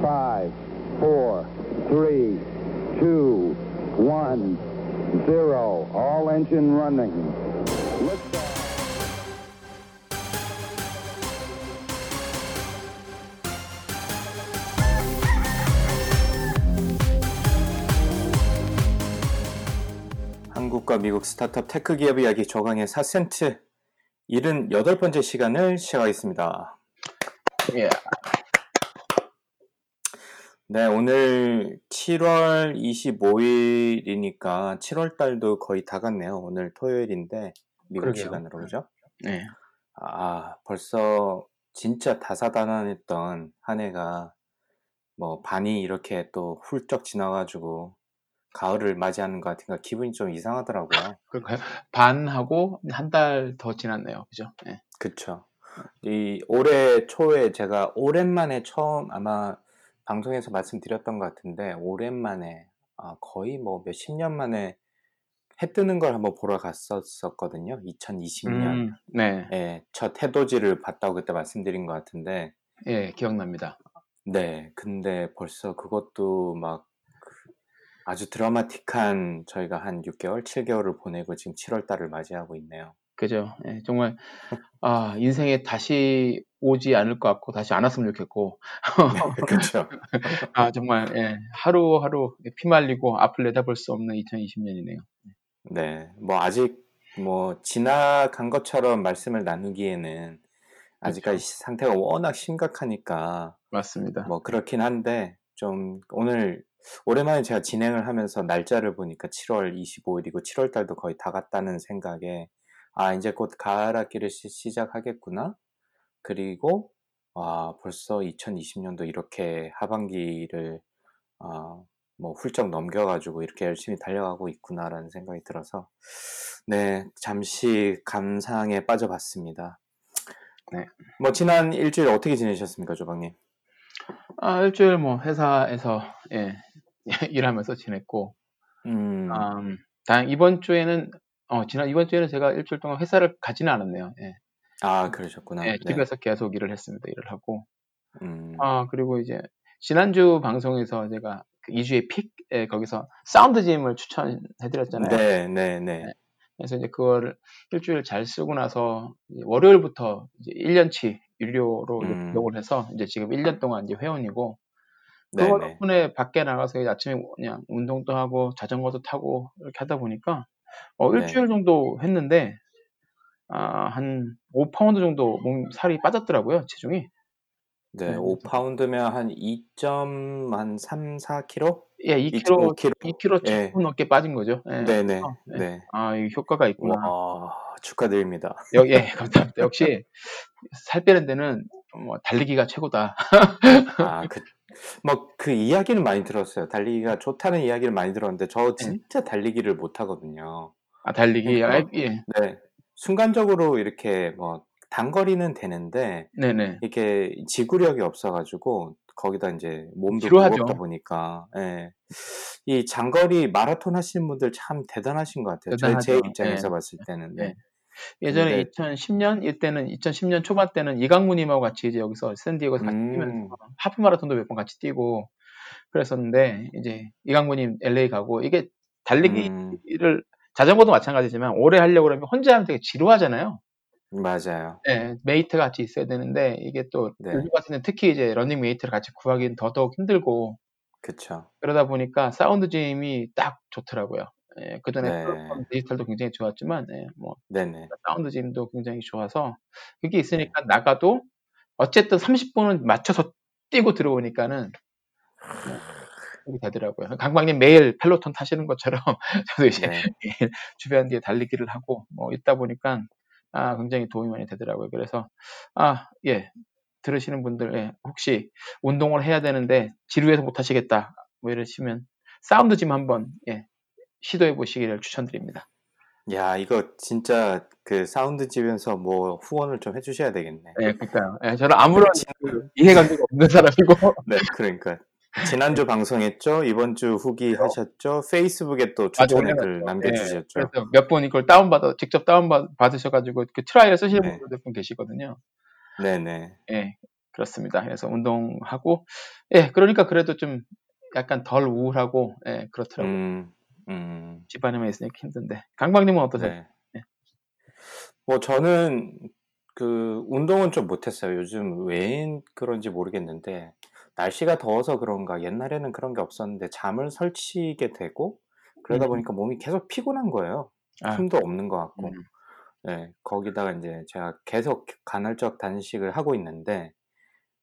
five, four, three, two, one, zero. All engine running. Liftoff. 한국과 미국 스타트업 테크 기업 이야기 조강의 4센트 78번째 시간을 시작하겠습니다. 예. 네, 오늘 7월 25일이니까 7월 달도 거의 다 갔네요. 오늘 토요일인데 미국 그러게요. 시간으로 그죠? 네. 아, 벌써 진짜 다사다난했던 한 해가 뭐 반이 이렇게 또 훌쩍 지나가지고 가을을 맞이하는 것 같으니까 기분이 좀 이상하더라고요. 그러니까요. 반하고 한 달 더 지났네요. 그죠? 예. 그쵸. 이 올해 초에 제가 오랜만에 처음 아마 방송에서 말씀드렸던 것 같은데 오랜만에 아, 거의 뭐 몇 십 년 만에 해 뜨는 걸 한번 보러 갔었었거든요. 2020년. 음, 네. 예, 첫 해돋이를 봤다고 그때 말씀드린 것 같은데 예, 기억납니다. 네, 근데 벌써 그것도 막그 아주 드라마틱한 저희가 한 6개월, 7개월을 보내고 지금 7월 달을 맞이하고 있네요. 그죠? 예, 정말 아, 인생에 다시 오지 않을 것 같고 다시 안 왔으면 좋겠고 네, 그렇죠. 아, 정말 예, 하루하루 피말리고 앞을 내다볼 수 없는 2020년이네요. 네, 뭐 아직 뭐 지나간 것처럼 말씀을 나누기에는 아직까지 상태가 워낙 심각하니까 맞습니다. 뭐 그렇긴 한데 좀 오늘 오랜만에 제가 진행을 하면서 날짜를 보니까 7월 25일이고 7월 달도 거의 다 갔다는 생각에 아 이제 곧 가을 학기를 시, 시작하겠구나 그리고 와 벌써 2020년도 이렇게 하반기를 아, 뭐 훌쩍 넘겨가지고 이렇게 열심히 달려가고 있구나라는 생각이 들어서 네 잠시 감상에 빠져봤습니다. 네. 뭐 지난 일주일 어떻게 지내셨습니까, 조방님? 아, 일주일 뭐 회사에서 예, 일하면서 지냈고 음, 음, 다행 이번 주에는 어, 지난 이번 주에는 제가 일주일 동안 회사를 가지는 않았네요. 예. 아 그러셨구나. 예, 네. 집에서 계속 일을 했습니다. 일을 하고. 음, 아, 그리고 이제 지난주 방송에서 제가 그 이 주의 pick, 에 거기서 사운드 짐을 추천해드렸잖아요. 네, 네, 네. 네. 그래서 이제 그거를 일주일 잘 쓰고 나서 이제 월요일부터 이제 1년치 유료로 음. 등록을 해서 이제 지금 1년 동안 이제 회원이고 네, 그거 네. 덕분에 밖에 나가서 아침에 그냥 운동도 하고 자전거도 타고 이렇게 하다 보니까 어, 네. 일주일 정도 했는데 아, 한 5파운드 정도 몸 살이 빠졌더라고요, 체중이. 네, 네, 5파운드면 한 2.3, 4kg? 예, 2kg, 2.5kg. 2kg 예. 조금 넘게 빠진 거죠. 예. 네, 네, 예. 네. 아, 이 효과가 있구나. 와, 축하드립니다. 여, 예, 감사합니다. 역시 살 빼는 데는 뭐 달리기가 최고다. 아, 그, 뭐, 그 이야기는 많이 들었어요. 달리기가 좋다는 이야기를 많이 들었는데, 저 진짜 달리기를 못 하거든요. 아, 달리기. 아, 그러니까. 예. 네. 순간적으로 이렇게 뭐, 단거리는 되는데, 네네. 이렇게 지구력이 없어가지고, 거기다 이제 몸도 지루하죠. 무겁다 보니까, 예. 이 장거리 마라톤 하시는 분들 참 대단하신 것 같아요. 제, 제. 입장에서 예. 봤을 때는. 네. 예. 예전에 근데- 2010년 이때는 2010년 초반 때는 이강무님하고 같이 이제 여기서 샌디에고에서 같이 음. 뛰면서 하프 마라톤도 몇 번 같이 뛰고 그랬었는데 이제 이강무님 LA 가고 이게 달리기를 음, 자전거도 마찬가지지만 오래 하려고 그러면 혼자 하면 되게 지루하잖아요. 맞아요. 네, mate 같이 있어야 되는데 이게 또 네. 요즘 같은 데는 특히 이제 러닝메이트를 같이 구하기는 더더욱 힘들고 그쵸. 그러다 보니까 사운드 짐이 딱 좋더라고요. 예, 그 전에 네. 디지털도 굉장히 좋았지만 예, 뭐 네네. 사운드 짐도 굉장히 좋아서 그게 있으니까 나가도 어쨌든 30분은 맞춰서 뛰고 들어오니까는 뭐 그렇게 되더라고요. 강무님 매일 펠로톤 타시는 것처럼 저도 이제 네. 주변 뒤에 달리기를 하고 뭐 있다 보니까 아 굉장히 도움이 많이 되더라고요. 그래서 아 예 들으시는 분들 예, 혹시 운동을 해야 되는데 지루해서 못 하시겠다 뭐 이러시면 SoundGym 한번 예, 시도해 보시기를 추천드립니다. 야, 이거 진짜 그 SoundGym에서 뭐 후원을 좀 해주셔야 되겠네. 예, 그러니까요. 예, 저는 아무런 네, 그 이해관계가 없는 사람이고 네, 그러니까. 지난주 방송했죠? 이번 주 후기 하셨죠? 페이스북에 또 추천의 올려놨죠. 글 남겨주셨죠? 그래서 몇 분 이걸 다운받아 직접 다운받으셔가지고 그 try를 쓰시는 네. 분들 몇 계시거든요. 네네. 예. 그렇습니다. 그래서 운동하고 예 그러니까 그래도 좀 약간 덜 우울하고 예 그렇더라고요. 음, 음, 집안에만 있으니까 힘든데 강박님은 어떠세요? 네. 네. 뭐 저는 그 운동은 좀 못했어요. 요즘 왜 그런지 모르겠는데 날씨가 더워서 그런가 옛날에는 그런 게 없었는데 잠을 설치게 되고 그러다 음. 보니까 몸이 계속 피곤한 거예요. 아, 힘도 없는 것 같고. 음. 네, 거기다가 이제 제가 계속 간헐적 단식을 하고 있는데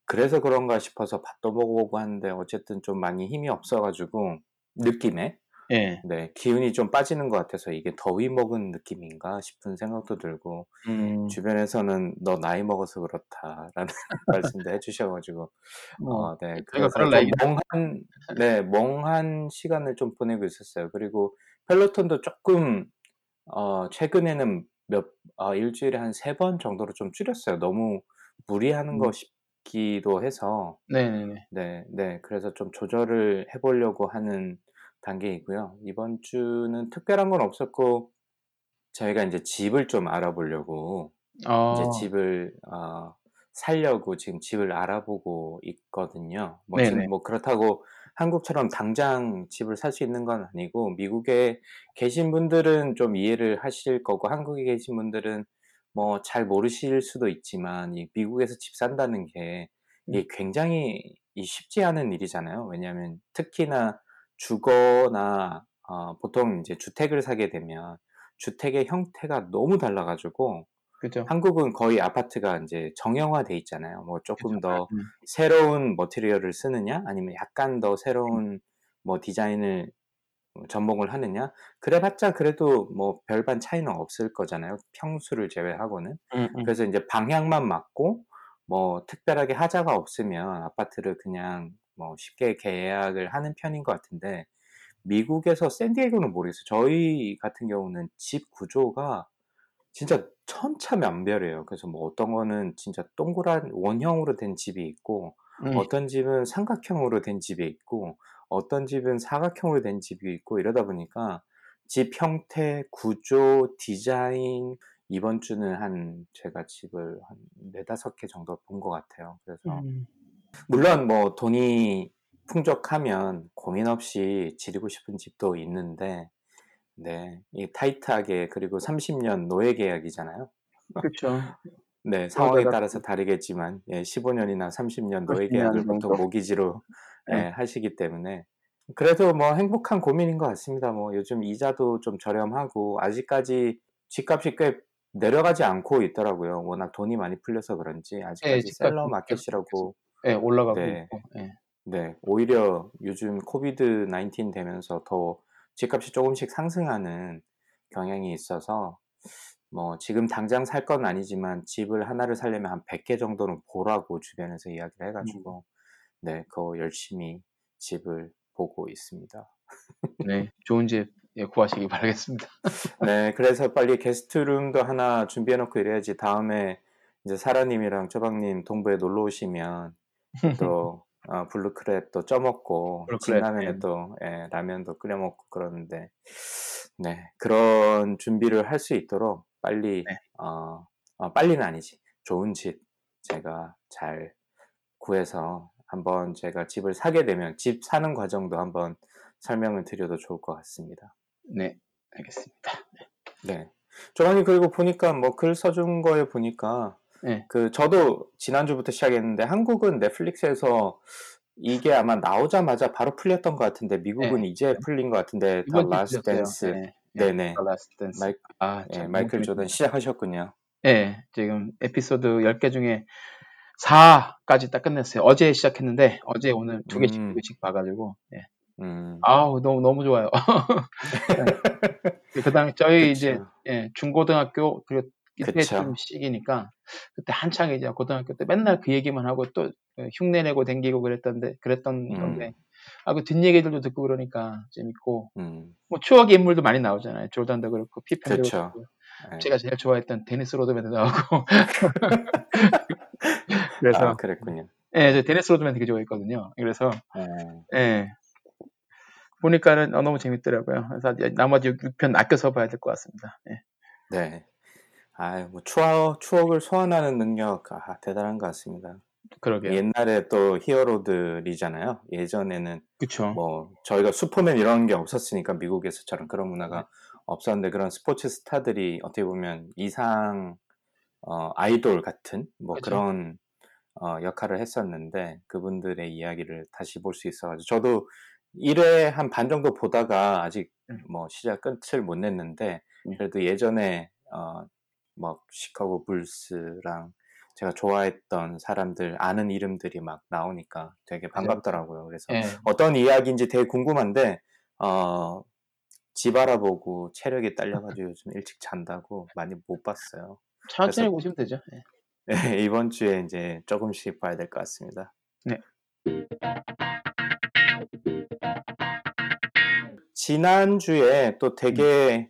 그래서 그런가 싶어서 밥도 먹어보고 하는데 어쨌든 좀 많이 힘이 없어가지고 느낌에 예. 네, 기운이 좀 빠지는 것 같아서 이게 더위 먹은 느낌인가 싶은 생각도 들고 음, 주변에서는 너 나이 먹어서 그렇다라는 말씀도 해주셔가지고 뭐 어, 네, 그래서 좀 멍한 네, 멍한 시간을 좀 보내고 있었어요. 그리고 펠로톤도 조금 어, 최근에는 몇 아, 일주일에 한 세 번 정도로 좀 줄였어요. 너무 무리하는 음. 거 싶기도 해서 네네네. 네, 네. 그래서 좀 조절을 해보려고 하는 단계이고요. 이번 주는 특별한 건 없었고, 저희가 이제 집을 좀 알아보려고, 이제 어, 집을, 어, 살려고 지금 집을 알아보고 있거든요. 뭐 네네. 지금 뭐 그렇다고 한국처럼 당장 집을 살 수 있는 건 아니고, 미국에 계신 분들은 좀 이해를 하실 거고, 한국에 계신 분들은 뭐 잘 모르실 수도 있지만, 이 미국에서 집 산다는 게 이게 굉장히 이 쉽지 않은 일이잖아요. 왜냐하면 특히나 주거나 어, 보통 이제 주택을 사게 되면 주택의 형태가 너무 달라가지고 그죠. 한국은 거의 아파트가 이제 정형화돼 있잖아요. 뭐 그죠. 조금 더 음, 새로운 머티리얼을 쓰느냐, 아니면 약간 더 새로운 뭐 디자인을 접목을 하느냐, 그래봤자 그래도 뭐 별반 차이는 없을 거잖아요. 평수를 제외하고는. 음, 음. 그래서 이제 방향만 맞고 뭐 특별하게 하자가 없으면 아파트를 그냥 뭐 쉽게 계약을 하는 편인 것 같은데 미국에서 샌디에고는 모르겠어요. 저희 같은 경우는 집 구조가 진짜 천차만별이에요. 그래서 뭐 어떤 거는 진짜 동그란 원형으로 된 집이 있고 음, 어떤 집은 삼각형으로 된 집이 있고 어떤 집은 사각형으로 된 집이 있고 이러다 보니까 집 형태, 구조, 디자인 이번 주는 한 제가 집을 한 네다섯 개 정도 본 것 같아요. 그래서 음. 물론 뭐 돈이 풍족하면 고민 없이 지르고 싶은 집도 있는데 네, 이 타이트하게 그리고 30년 노예 계약이잖아요. 그쵸. 네, 상황에 따라서 다르겠지만 예, 15년이나 30년 노예 30년 계약을. 보통 모기지로 예, 네. 하시기 때문에 그래도 뭐 행복한 고민인 것 같습니다. 뭐 요즘 이자도 좀 저렴하고 아직까지 집값이 꽤 내려가지 않고 있더라고요. 워낙 돈이 많이 풀려서 그런지 예, 아직까지 집값이 seller market이라고 예, 올라가고 네, 있고. 예. 네, 오히려 요즘 COVID 19 되면서 더 집값이 조금씩 상승하는 경향이 있어서 뭐 지금 당장 살 건 아니지만 집을 하나를 살려면 한 100개 정도는 보라고 주변에서 이야기를 해가지고 네, 그거 열심히 집을 보고 있습니다. 네, 좋은 집 예, 구하시기 바라겠습니다. 네, 그래서 빨리 guest room도 하나 준비해놓고 이래야지 다음에 이제 사라님이랑 쪼박님 동부에 놀러 오시면 또 어, blue crab 또 쪄먹고 blue crab, 진라면에 네. 또 예, 라면도 끓여 먹고 그러는데 네 그런 준비를 할 수 있도록 빨리 네. 어, 어, 빨리는 아니지 좋은 집 제가 잘 구해서 한번 제가 집을 사게 되면 집 사는 과정도 한번 설명을 드려도 좋을 것 같습니다. 네, 알겠습니다. 네. 조만이 그리고 보니까 뭐 글 써준 거에 보니까 네. 그 저도 지난주부터 시작했는데 한국은 넷플릭스에서 이게 아마 나오자마자 바로 풀렸던 것 같은데 미국은 네. 이제 풀린 것 같은데 Last 드렸어요. Dance 네. 네네 Last Dance. 마이, 아, 예, 참, 마이클 너무 조던. 시작하셨군요. 네, 지금 에피소드 10개 중에 4까지 딱 끝냈어요. 어제 시작했는데 어제 오늘 두 개씩 음. 두 개씩 봐가지고 예. 음, 아우 너무 너무 좋아요. 네. 그다음에 저희 이제 그쵸. 예, 중고등학교 그 그쵸. 이때쯤 시기니까 그때 한창 이제 고등학교 때 맨날 그 얘기만 하고 또그 흉내 내고 댕기고 그랬던데 그랬던 음. 건데 아 그 뒷얘기들도 듣고 그러니까 재밌고 음, 뭐 추억의 인물도 많이 나오잖아요. 조단도 그렇고 피펜도 그쵸. 그렇고 예. 제가 제일 좋아했던 데니스 로드맨도 나오고 그래서 아, 그랬군요. 예, 저 데니스 로드맨 되게 좋아했거든요. 그래서 예. 예. 보니까는 어, 너무 재밌더라고요. 그래서 나머지 6편 아껴서 봐야 될 것 같습니다. 예. 네. 아유, 뭐 추억, 추억을 소환하는 능력, 아, 대단한 것 같습니다. 그러게요. 옛날에 또 히어로들이잖아요. 예전에는 그쵸. 뭐 저희가 슈퍼맨 이런 게 없었으니까 미국에서처럼 그런 문화가 없었는데 그런 스포츠 스타들이 어떻게 보면 이상 어, 아이돌 같은 뭐 그쵸. 그런 어, 역할을 했었는데 그분들의 이야기를 다시 볼 수 있어가지고 저도 1회 한 반 정도 보다가 아직 음. 뭐 시작 끝을 못 냈는데 음. 그래도 예전에 어, 뭐 시카고 불스랑 제가 좋아했던 사람들 아는 이름들이 막 나오니까 되게 반갑더라고요. 그래서 예. 어떤 이야기인지 되게 궁금한데 어, 집 알아보고 체력이 딸려가지고 요즘 일찍 잔다고 많이 못 봤어요. 천천히 보시면 되죠. 예. 네, 이번 주에 이제 조금씩 봐야 될 것 같습니다. 네. 지난 주에 또 되게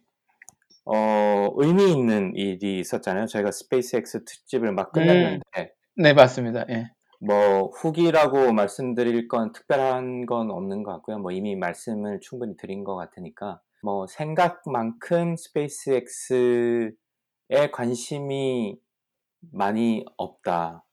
어, 의미 있는 일이 있었잖아요. 저희가 스페이스X 특집을 막 끝냈는데 네, 맞습니다. 예. 뭐 후기라고 말씀드릴 건 특별한 건 없는 것 같고요. 뭐 이미 말씀을 충분히 드린 것 같으니까 뭐 생각만큼 스페이스X에 관심이 많이 없다.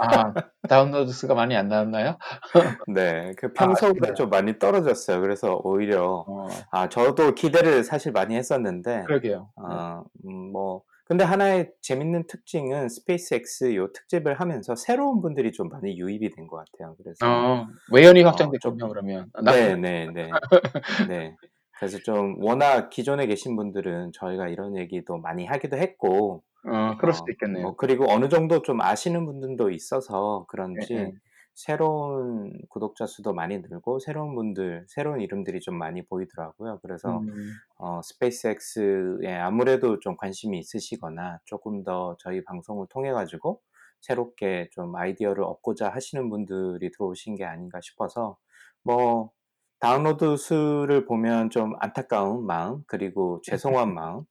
아, 다운로드 수가 많이 안 나왔나요? 네, 그 평소보다 아쉽네요. 좀 많이 떨어졌어요. 그래서 오히려 어, 아 저도 기대를 사실 많이 했었는데 그러게요. 어, 음, 뭐 근데 하나의 재밌는 특징은 스페이스X 요 특집을 하면서 새로운 분들이 좀 많이 유입이 된 것 같아요. 그래서 어, 외연이 어, 확장됐군요, 좀- 그러면. 아, 나- 네, 네, 네, 네. 그래서 좀 워낙 기존에 계신 분들은 저희가 이런 얘기도 많이 하기도 했고, 어, 그럴 어, 수도 있겠네요. 뭐 그리고 어느 정도 좀 아시는 분들도 있어서 그런지 예, 예. 새로운 구독자 수도 많이 늘고 새로운 분들, 새로운 이름들이 좀 많이 보이더라고요. 그래서 음, 어, 스페이스X에 아무래도 좀 관심이 있으시거나 조금 더 저희 방송을 통해 가지고 새롭게 좀 아이디어를 얻고자 하시는 분들이 들어오신 게 아닌가 싶어서 뭐 다운로드 수를 보면 좀 안타까운 마음 그리고 죄송한 마음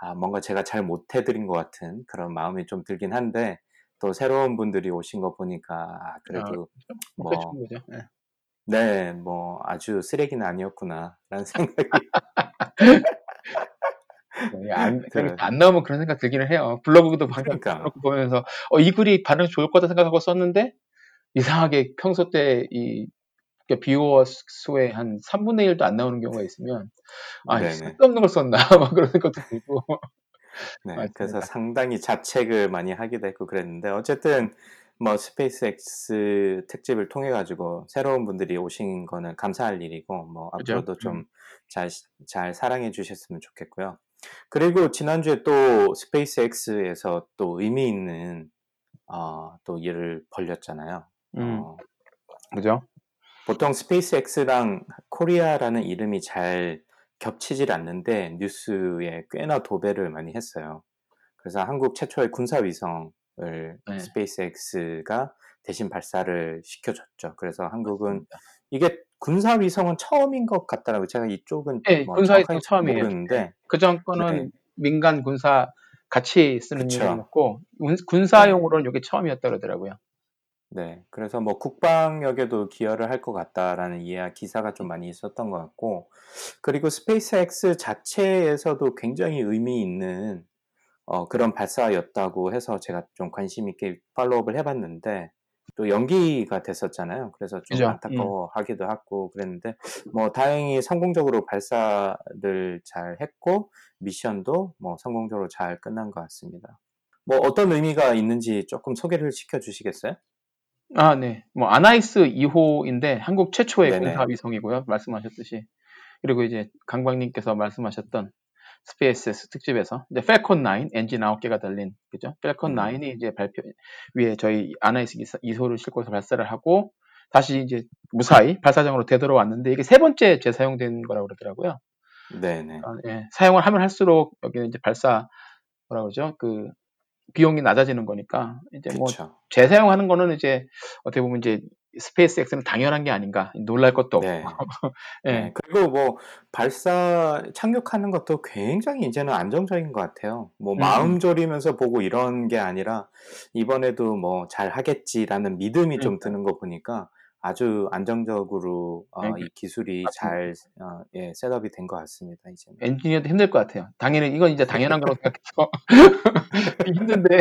아 뭔가 제가 잘 못해드린 것 같은 그런 마음이 좀 들긴 한데 또 새로운 분들이 오신 거 보니까 아, 그래도 뭐, 뭐. 예. 네, 뭐 아주 쓰레기는 아니었구나 라는 생각이 네, 안. 그러니까 안 나오면 그런 생각 들기는 해요. 블로그도 방금 그러니까. 보면서 어, 이 글이 반응 좋을 거다 생각하고 썼는데 이상하게 평소 때 이 비유어 수의 한 3분의 1도 안 나오는 경우가 있으면 아. 쓸데없는 걸 썼나 막 그런 생각도 들고 네, 맞습니다. 그래서 상당히 자책을 많이 하기도 했고 그랬는데 어쨌든 뭐 스페이스X 특집을 통해 가지고 새로운 분들이 오신 거는 감사할 일이고 뭐 그죠? 앞으로도 좀잘잘 사랑해 주셨으면 좋겠고요. 그리고 지난주에 또 스페이스X에서 또 의미 있는 어, 또 일을 벌렸잖아요. 음, 어, 그죠? 보통 스페이스X랑 코리아라는 이름이 잘 겹치질 않는데 뉴스에 꽤나 도배를 많이 했어요. 그래서 한국 최초의 군사 위성을 네. 스페이스X가 대신 발사를 시켜줬죠. 그래서 한국은. 이게 군사 위성은 처음인 것 같더라고요. 제가 이쪽은 네, 뭐 군사위성 처음이에요. 모르는데 그 전 거는 네. 민간 군사 같이 쓰는 그쵸. 이름이었고 군- 군사용으로는 이게 처음이었다 그러더라고요. 네, 그래서 뭐 국방역에도 기여를 할 것 같다라는 이야 기사가 좀 많이 있었던 것 같고, 그리고 스페이스X 자체에서도 굉장히 의미 있는 어, 그런 발사였다고 해서 제가 좀 관심 있게 팔로우업을 해봤는데 또 연기가 됐었잖아요. 그래서 좀 그죠. 음. 안타까워하기도 하고 그랬는데 뭐 다행히 성공적으로 발사를 잘 했고 미션도 뭐 성공적으로 잘 끝난 것 같습니다. 뭐 어떤 의미가 있는지 조금 소개를 시켜 주시겠어요? 아, 네. 뭐 아나시스 2호인데 한국 최초의 네네. 군사 위성이고요. 말씀하셨듯이. 그리고 이제 강광님께서 말씀하셨던 스페이스X 특집에서 이제 Falcon 9 엔진 9개가 달린 그죠? Falcon 음. 9이 이제 발표 위에 저희 아나시스 2호를 싣고서 발사를 하고 다시 이제 무사히 발사장으로 되돌아왔는데 이게 세 번째 재사용된 거라고 그러더라고요. 네네. 아, 예. 사용을 하면 할수록 여기는 이제 발사 뭐라 그러죠? 그 비용이 낮아지는 거니까 이제 뭐 그쵸. 재사용하는 거는 이제 어떻게 보면 이제 스페이스X는 당연한 게 아닌가 놀랄 것도 없고 네. 예. 네, 그리고 뭐 발사 착륙하는 것도 굉장히 이제는 안정적인 것 같아요. 뭐 음. 마음 졸이면서 보고 이런 게 아니라 이번에도 뭐 잘 하겠지라는 믿음이 좀 그러니까요. 드는 거 보니까 아주 안정적으로 어, 네, 이 기술이 맞습니다. 잘 어, 예, setup이 된 것 같습니다. 이제 엔지니어도 힘들 것 같아요. 당연히 이건 이제 당연한 거라고 생각해서 힘든데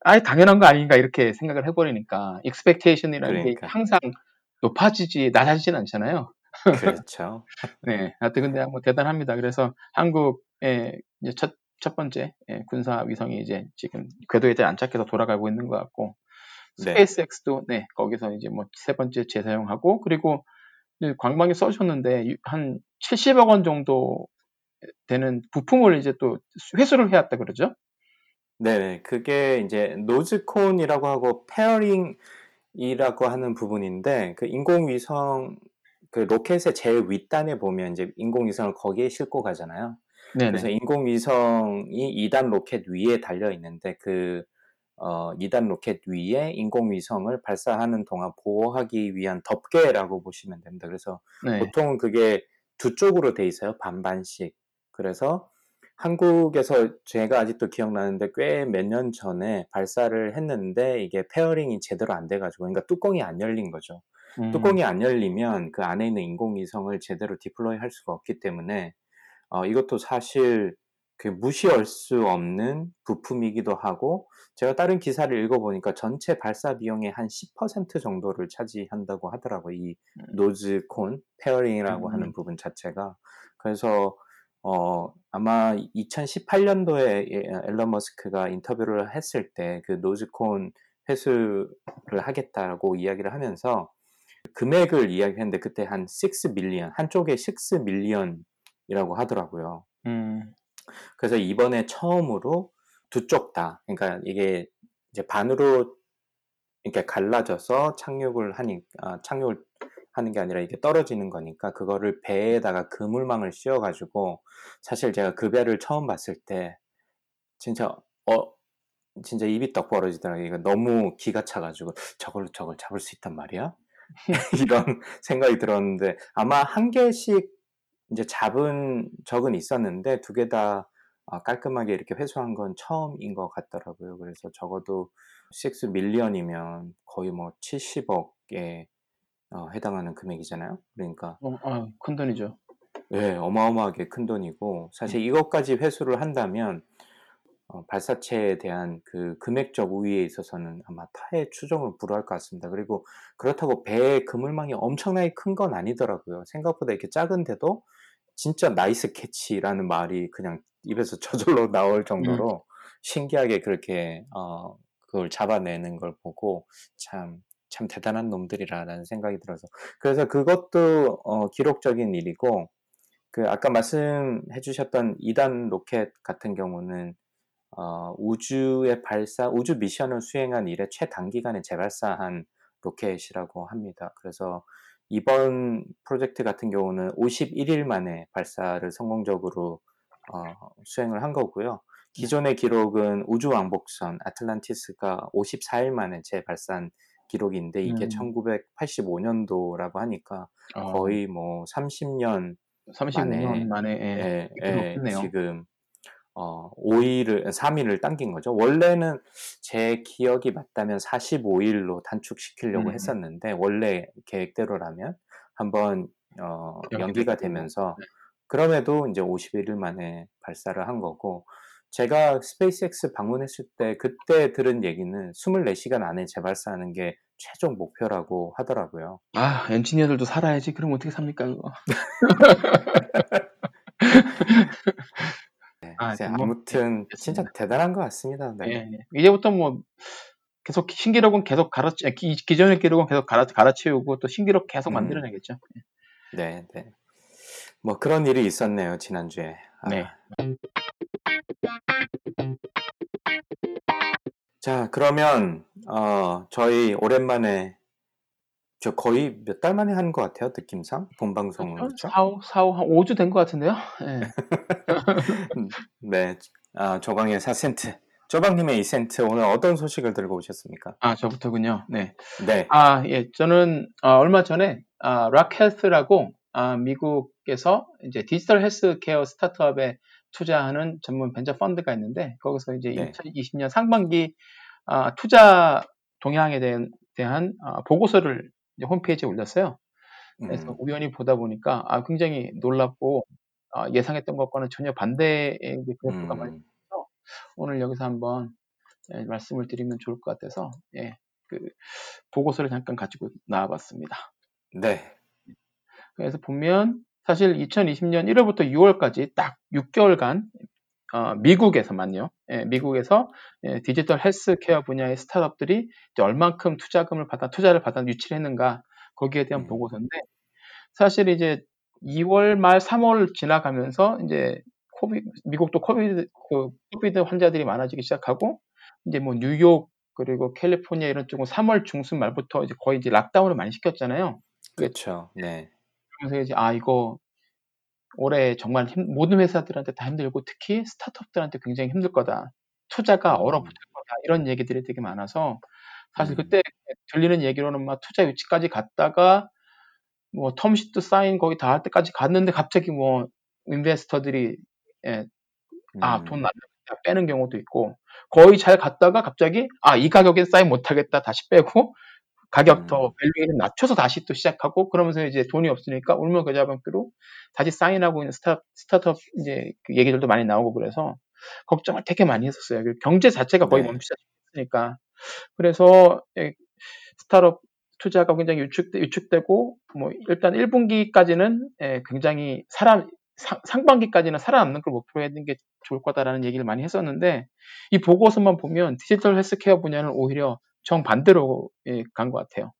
아예 당연한 거 아닌가 이렇게 생각을 해버리니까 게 그러니까. 항상 높아지지 낮아지진 않잖아요. 그렇죠. 네, 하여튼 근데 뭐 대단합니다. 그래서 한국의 이제 첫, 첫 번째 예, 군사 위성이 이제 지금 궤도에 대해 안착해서 돌아가고 있는 것 같고 네. 스페이스X도 네 거기서 이제 뭐 세 번째 재사용하고 그리고 광방에 써주셨는데 유- 한 70억 원 정도 되는 부품을 이제 또 회수를 해왔다 그러죠? 네, 그게 이제 nose cone이라고 하고 fairing이라고 하는 부분인데 그 인공위성 그 로켓의 제일 윗단에 보면 이제 인공위성을 거기에 싣고 가잖아요. 그래서 네네. 인공위성이 2단 로켓 위에 달려 있는데 그 어, 2단 로켓 위에 인공위성을 발사하는 동안 보호하기 위한 덮개라고 보시면 됩니다. 그래서 네. 보통은 그게 두 쪽으로 돼 있어요. 반반씩. 그래서 한국에서 제가 아직도 기억나는데 꽤 몇 년 전에 발사를 했는데 이게 fairing이 제대로 안 돼가지고 그러니까 뚜껑이 안 열린 거죠. 음, 뚜껑이 안 열리면 그 안에 있는 인공위성을 제대로 deploy 할 수가 없기 때문에 어, 이것도 사실 그 무시할 수 없는 부품이기도 하고 제가 다른 기사를 읽어보니까 전체 발사 비용의 한 10% 정도를 차지한다고 하더라고요. 이 nose cone fairing이라고 음. 하는 부분 자체가. 그래서 어, 아마 2018년도에 일론 머스크가 인터뷰를 했을 때 그 nose cone 회수를 하겠다고 이야기를 하면서 금액을 이야기했는데 그때 한 6 million, 한쪽에 6 million이라고 하더라고요. 음, 그래서 이번에 처음으로 두 쪽 다, 그러니까 이게 이제 반으로 이렇게 갈라져서 착륙을 하니, 아, 착륙을 하는 게 아니라 이게 떨어지는 거니까 그거를 배에다가 그물망을 씌워가지고 사실 제가 그 배를 처음 봤을 때 진짜 어 진짜 입이 떡 벌어지더라고요. 이거 너무 기가 차가지고 저걸로 저걸 잡을 수 있단 말이야? 이런 생각이 들었는데 아마 한 개씩 이제 잡은 적은 있었는데 두 개 다 깔끔하게 이렇게 회수한 건 처음인 것 같더라고요. 그래서 적어도 6 밀리언이면 거의 뭐 70억에 어, 해당하는 금액이잖아요. 그러니까 어, 아, 큰 돈이죠. 네, 어마어마하게 큰 돈이고 사실 이것까지 회수를 한다면 어, 발사체에 대한 그 금액적 우위에 있어서는 아마 타의 추종을 불허할 것 같습니다. 그리고 그렇다고 배의 그물망이 엄청나게 큰 건 아니더라고요. 생각보다 이렇게 작은데도 진짜 nice catch라는 말이 그냥 입에서 저절로 나올 정도로 신기하게 그렇게 어, 그걸 잡아내는 걸 보고 참, 참 대단한 놈들이라는 생각이 들어서 그래서 그것도 어, 기록적인 일이고 그 아까 말씀해 주셨던 2단 로켓 같은 경우는 어, 우주의 발사, 우주 미션을 수행한 이래 최단기간에 재발사한 로켓이라고 합니다. 그래서 이번 프로젝트 같은 경우는 51일 만에 발사를 성공적으로 어, 수행을 한 거고요. 기존의 기록은 우주 왕복선 아틀란티스가 54일 만에 재발사한 기록인데 이게 음. 1985년도라고 하니까 어, 거의 뭐 30년 35년 만에 예, 예, 예, 높겠네요. 지금 어, 5일을 3일을 당긴 거죠. 원래는 제 기억이 맞다면 45일로 단축시키려고 음. 했었는데 원래 계획대로라면 한번 어, 연기가. 되면서 네. 그럼에도 이제 51일 만에 발사를 한 거고 제가 스페이스X 방문했을 때 그때 들은 얘기는 24시간 안에 재발사하는 게 최종 목표라고 하더라고요. 아, 엔지니어들도 살아야지. 그럼 어떻게 삽니까, 그거? 아, 글쎄, 뭐, 아무튼 예, 진짜. 대단한 것 같습니다. 네. 예, 예. 이제부터 뭐 계속 신기록은 계속 갈아 기, 기존의 기록은 계속 갈아 갈아치우고 또 신기록 계속 음. 만들어내겠죠. 네, 네. 뭐 그런 일이 있었네요, 지난 주에. 아. 네. 자, 그러면 어, 저희 오랜만에 저 거의 몇 달 만에 하는 것 같아요, 느낌상 본방송은 그렇죠? 4, 5, 4, 5, 한 5주 된 것 같은데요. 예. 네, 아, 조광의 4센트, 조방님의 2센트 오늘 어떤 소식을 들고 오셨습니까? 아, 저부터군요. 네. 네, 아, 예. 저는 어, 얼마 전에 아, 락헬스라고 아, 미국에서 이제 디지털 헬스케어 스타트업에 투자하는 전문 벤처 펀드가 있는데 거기서 이제 네. 2020년 상반기 아, 투자 동향에 대한, 대한 아, 보고서를 홈페이지에 올렸어요. 그래서 음, 우연히 보다 보니까 아, 굉장히 놀랍고 아, 예상했던 것과는 전혀 반대의 그래프가 많이 음, 있어서 오늘 여기서 한번 예, 말씀을 드리면 좋을 것 같아서 예, 그 보고서를 잠깐 가지고 나와봤습니다. 네. 그래서 보면 사실 2020년 1월부터 6월까지 딱 6개월간 어, 미국에서만요. 예, 미국에서 예, 디지털 헬스케어 분야의 스타트업들이 얼만큼 투자금을 받아 투자를 받아 유치를 했는가 거기에 대한 음. 보고서인데 사실 이제 2월 말 3월 지나가면서 이제 COVI- 미국도 COVID 그 COVID 환자들이 많아지기 시작하고 이제 뭐 뉴욕 그리고 캘리포니아 이런 쪽은 3월 중순 말부터 이제 거의 이제 lockdown을 많이 시켰잖아요. 그렇죠. 네. 그러면서 이제 아 이거 올해 정말 힘- 모든 회사들한테 다 힘들고 특히 스타트업들한테 굉장히 힘들 거다. 투자가 음. 얼어붙을 거다. 이런 얘기들이 되게 많아서 사실 음. 그때 들리는 얘기로는 막 투자 유치까지 갔다가 뭐 텀시트 사인 거기 다 할 때까지 갔는데 갑자기 뭐 인베스터들이 예, 아, 음. 돈안 빼는 경우도 있고 거의 잘 갔다가 갑자기 아, 이 가격에 사인 못 하겠다 다시 빼고 가격 음. 더 valuation 낮춰서 다시 또 시작하고 그러면서 이제 돈이 없으니까 울며 겨자 먹기로 다시 사인하고 있는 스타, 스타트업 이제 그 얘기들도 많이 나오고 그래서 걱정을 되게 많이 했었어요. 그 경제 자체가 거의 네. 멈췄으니까 그래서 예, 스타트업 투자가 굉장히 위축, 위축되고 뭐 일단 1분기까지는 예, 굉장히 살아 상, 상반기까지는 살아남는 걸 목표로 하는 게 좋을 거다라는 얘기를 많이 했었는데 이 보고서만 보면 디지털 헬스케어 분야는 오히려 정반대로 예, 간것 같아요.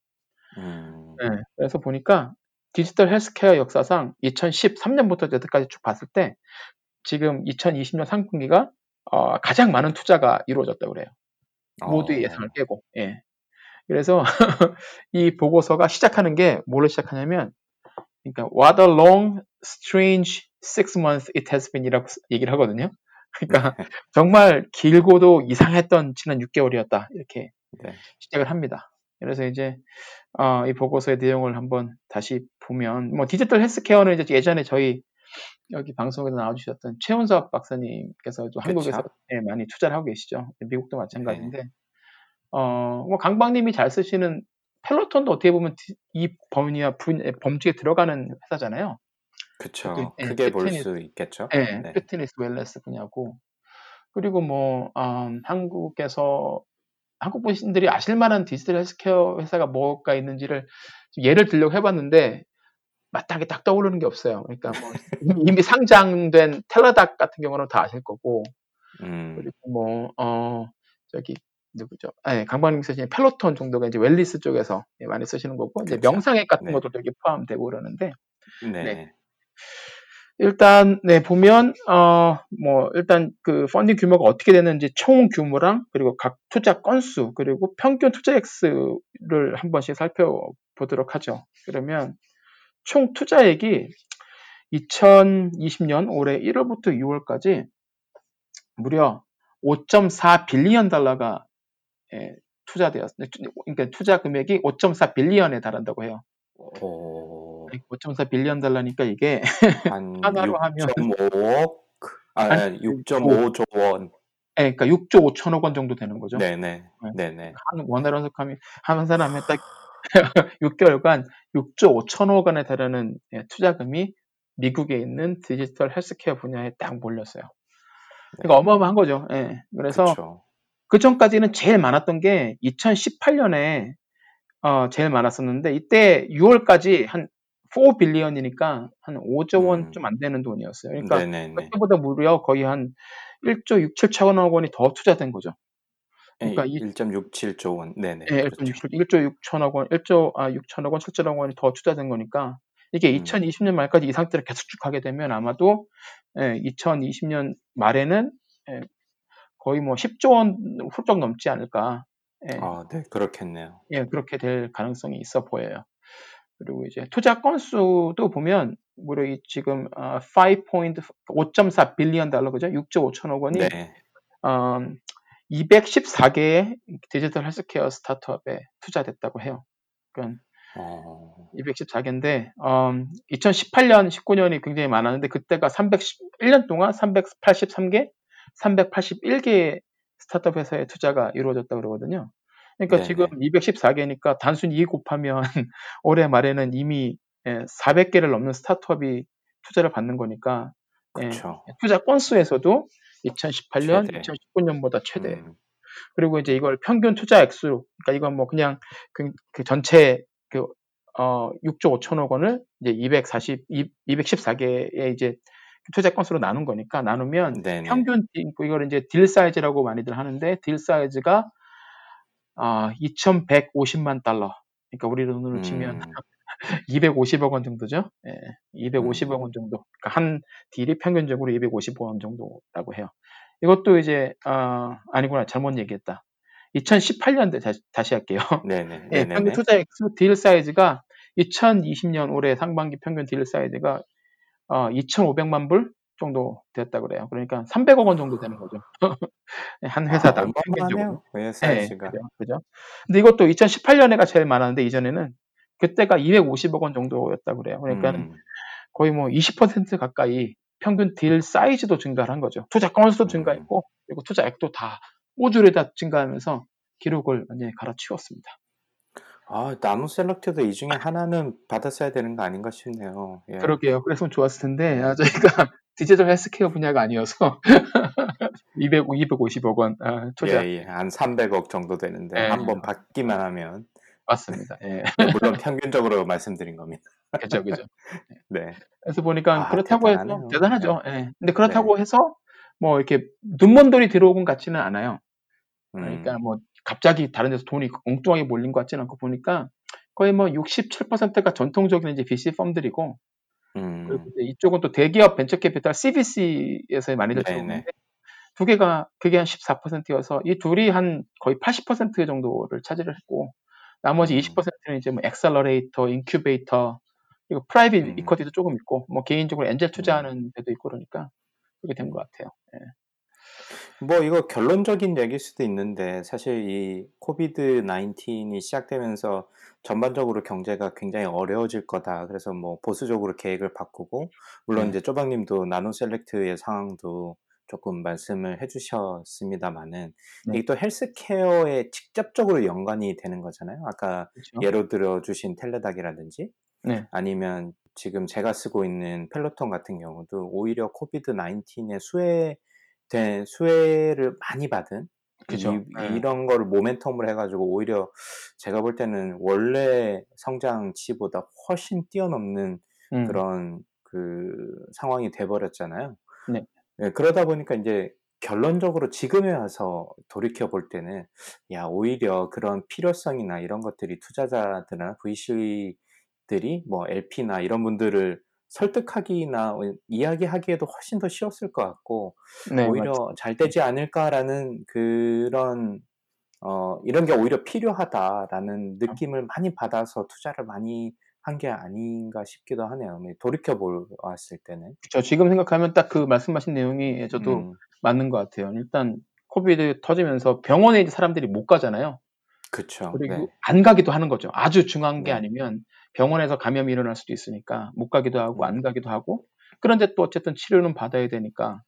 음. 예, 그래서 보니까 디지털 헬스케어 역사상 2013년부터 여태까지 쭉 봤을 때 지금 2020년 상분기가 어, 가장 많은 투자가 이루어졌다고 그래요. 모두의 어. 예상을 깨고. 예. 그래서 이 보고서가 시작하는 게 뭘로 시작하냐면 그러니까 what a long strange six months it has been이라고 얘기를 하거든요. 그러니까 정말 길고도 이상했던 지난 6개월이었다 이렇게 네. 시작을 합니다. 그래서 이제 어, 이 보고서의 내용을 한번 다시 보면 뭐 디지털 헬스케어는 이제 예전에 저희 여기 방송에서 나와주셨던 최훈섭 박사님께서 또 한국에서. 예, 많이 투자를 하고 계시죠. 미국도 마찬가지인데 어, 뭐 강박님이 잘 쓰시는 펠로톤도 어떻게 보면 디- 이 범위와 범주에 들어가는 회사잖아요. 그쵸. 예, 크게 볼 피트니스. 수 있겠죠. 예, 네. 피트니스 wellness 분야고 그리고 뭐 음, 한국에서 한국 분들이 아실 만한 디지털 헬스케어 회사가 뭐가 있는지를 좀 예를 들려고 해봤는데 마땅하게 딱 떠오르는 게 없어요. 그러니까 뭐 이미 상장된 텔라닥 같은 경우는 다 아실 거고 음. 그리고 뭐 어 저기 누구죠? 아, 강박님 쓰시는 펠로톤 정도가 이제 wellness 쪽에서 예, 많이 쓰시는 거고 이제 그쵸. 명상앱 같은 네. 것도 여기 포함되고 그러는데 네. 네. 일단 네 보면 어 뭐 일단 그 펀딩 규모가 어떻게 되는지 총 규모랑 그리고 각 투자 건수 그리고 평균 투자 액수를 한 번씩 살펴보도록 하죠. 그러면 총 투자액이 2020년 올해 1월부터 6월까지 무려 5.4 빌리언 달러가 예, 투자되었습니다. 그러니까 투자 금액이 5.4 billion에 달한다고 해요. 오. 5.4 billion 달러니까 이게 한 원화로 하면 6.5억 아, 한 6.5조 원. 예, 그러니까 6조 5천억 원 정도 되는 거죠. 네네. 네 네. 한 원화로 해석하면 한 사람에 딱 6개월간 6조 5천억 원에 달하는 예, 투자금이 미국에 있는 디지털 헬스케어 분야에 딱 몰렸어요. 그러니까 어마어마한 거죠. 예. 그래서 그쵸. 그 전까지는 제일 많았던 게 2018년에 어, 제일 많았었는데 이때 6월까지 한 4 빌리언이니까 한 5조 원 음. 좀안 되는 돈이었어요. 그러니까 네네네. 그때보다 무려 거의 한 1조 6, 7천억 원이 더 투자된 거죠. 그러니까 이- 1.67조 원. 네네. 예, 그렇죠. 1조 6천억 원, 1조 아 6천억 원, 7천억 원이 더 투자된 거니까 이게 음. 2020년 말까지 이 상태를 계속 쭉 가게 되면 아마도 예, 2020년 말에는 예, 거의 뭐 10조 원 훌쩍 넘지 않을까. 예, 아, 네, 그렇겠네요. 예, 그렇게 될 가능성이 있어 보여요. 그리고 이제 투자 건수도 보면 무려 이 지금 아, 5.5.4 빌리언 달러 그죠? 6조 5천억 원이 네. 음, 214개의 디지털 헬스케어 스타트업에 투자됐다고 해요. 그러니까 어, 214개인데 2018년, 19년이 굉장히 많았는데 그때가 311년 동안 383개, 381개의 스타트업 회사에 투자가 이루어졌다고 그러거든요. 그러니까 네네. 지금 214개니까 단순히 2 곱하면 올해 말에는 이미 예, 400개를 넘는 스타트업이 투자를 받는 거니까 예. 투자 건수에서도 2018년, 최대. 2019년보다 최대. 음, 그리고 이제 이걸 평균 투자 액수, 그러니까 이건 뭐 그냥 그, 그 전체 그, 어, 6조 5천억 원을 이제 240, 214개의 이제 투자 건수로 나눈 거니까 나누면 네네. 평균, deal- 이걸 이제 deal size라고 많이들 하는데 deal size가 아, 2,150만 달러. 그러니까 우리 돈으로 치면 음, 250억 원 정도죠. 예, 250억 음. 원 정도. 그러니까 한 deal이 평균적으로 250억 원 정도라고 해요. 이것도 이제 아, 아니구나 잘못 얘기했다. 2018년대 다시, 다시 할게요. 네네. 예, 네네네. 평균 투자 액수 deal size가 2020년 올해 상반기 평균 deal size가 어, 2,500만 불 정도 됐다 그래요. 그러니까 300억 원 정도 되는 거죠. 한 회사당 아, 평균적으로. 예, 네, size가. 그죠, 그죠. 근데 이것도 2018년에가 제일 많았는데 이전에는 그때가 250억 원 정도였다 그래요. 그러니까 음, 거의 뭐 20% 가까이 평균 deal size도 증가를 한 거죠. 투자 건수도 음. 증가했고 그리고 투자액도 다 꼬주에 다 증가하면서 기록을 완전히 갈아치웠습니다. 아, 나노 셀렉트도 이 중에 하나는 받았어야 되는 거 아닌가 싶네요. 예. 그러게요. 그랬으면 좋았을 텐데 아, 저희가 디지털 헬스케어 분야가 아니어서 200, 250억 원 아, 투자 예, 예. 한 300억 정도 되는데 네. 한번 받기만 하면 맞습니다. 예, 네, 물론 평균적으로 말씀드린 겁니다. 그죠, 그죠. 네. 그래서 보니까 아, 그렇다고 해서 대단하네요. 대단하죠. 예. 근데 그렇다고 해서 뭐 이렇게 눈먼 돈이 들어온 것 같지는 않아요. 음, 그러니까 뭐 갑자기 다른 데서 돈이 엉뚱하게 몰린 것 같지는 않고 보니까 거의 뭐 67%가 전통적인 이제 VC 펌들이고 음, 이쪽은 또 대기업 벤처 캐피탈 CVC에서 많이들. 들어오는데 두 개가 그게 한 14%여서 이 둘이 한 거의 80% 정도를 차지를 했고 나머지 음. 20%는 이제 뭐 accelerator, 인큐베이터 그리고 private 음. equity도 조금 있고 뭐 개인적으로 엔젤 투자하는 데도 있고 그러니까 그렇게 된 것 같아요. 뭐 이거 결론적인 얘기일 수도 있는데 사실 이 코비드 19이 시작되면서 전반적으로 경제가 굉장히 어려워질 거다. 그래서 뭐 보수적으로 계획을 바꾸고 물론 네. 이제 쪼박님도 나노 셀렉트의 상황도 조금 말씀을 해주셨습니다만은 네. 이게 또 헬스케어에 직접적으로 연관이 되는 거잖아요. 아까 그렇죠? 예로 들어 주신 텔레닥이라든지 네. 아니면 지금 제가 쓰고 있는 펠로톤 같은 경우도 오히려 Covid 19에 수혜 된 수혜를 많이 받은 그죠. 이, 네. 이런 거를 모멘텀을 해가지고 오히려 제가 볼 때는 원래 성장치보다 훨씬 뛰어넘는 음, 그런 그 상황이 돼버렸잖아요. 네. 예, 그러다 보니까 이제 결론적으로 지금에 와서 돌이켜 볼 때는 야 오히려 그런 필요성이나 이런 것들이 투자자들이나 VC들이 뭐 LP나 이런 분들을 설득하기나 이야기하기에도 훨씬 더 쉬웠을 것 같고 네, 오히려 맞습니다. 잘 되지 않을까라는 그런 어 이런 게 오히려 필요하다라는 느낌을 많이 받아서 투자를 많이 한 게 아닌가 싶기도 하네요. 네, 돌이켜 보았을 때는. 저 지금 생각하면 딱 그 말씀하신 내용이 저도 음, 맞는 것 같아요. 일단 코비드 터지면서 병원에 이제 사람들이 못 가잖아요. 그쵸. 그리고 네. 안 가기도 하는 거죠. 아주 중요한 게 네. 아니면 병원에서 감염이 일어날 수도 있으니까 못 가기도 하고 음. 안 가기도 하고 그런데 또 어쨌든 치료는 받아야 되니까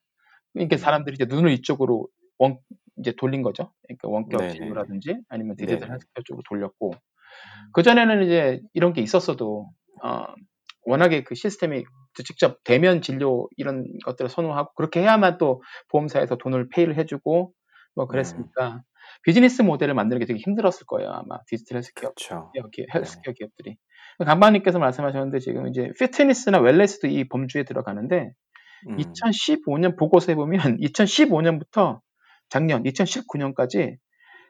그러니까 음. 사람들이 이제 눈을 이쪽으로 원 이제 돌린 거죠. 그러니까 원격. 진료라든지 아니면 디지털. 헬스케어 쪽으로 돌렸고 그 전에는 이제 이런 게 있었어도 어, 워낙에 그 시스템이 직접 대면 진료 이런 것들을 선호하고 그렇게 해야만 또 보험사에서 돈을 pay를 해주고 뭐 그랬으니까 비즈니스 모델을 만드는 게 되게 힘들었을 거예요 아마. 디지털 헬스케어. 기업, 헬스케어 기업들이. 간반님께서 말씀하셨는데 지금 이제 피트니스나 wellness도 이 범주에 들어가는데 음, 2015년 보고서에 보면 2015년부터 작년 2019년까지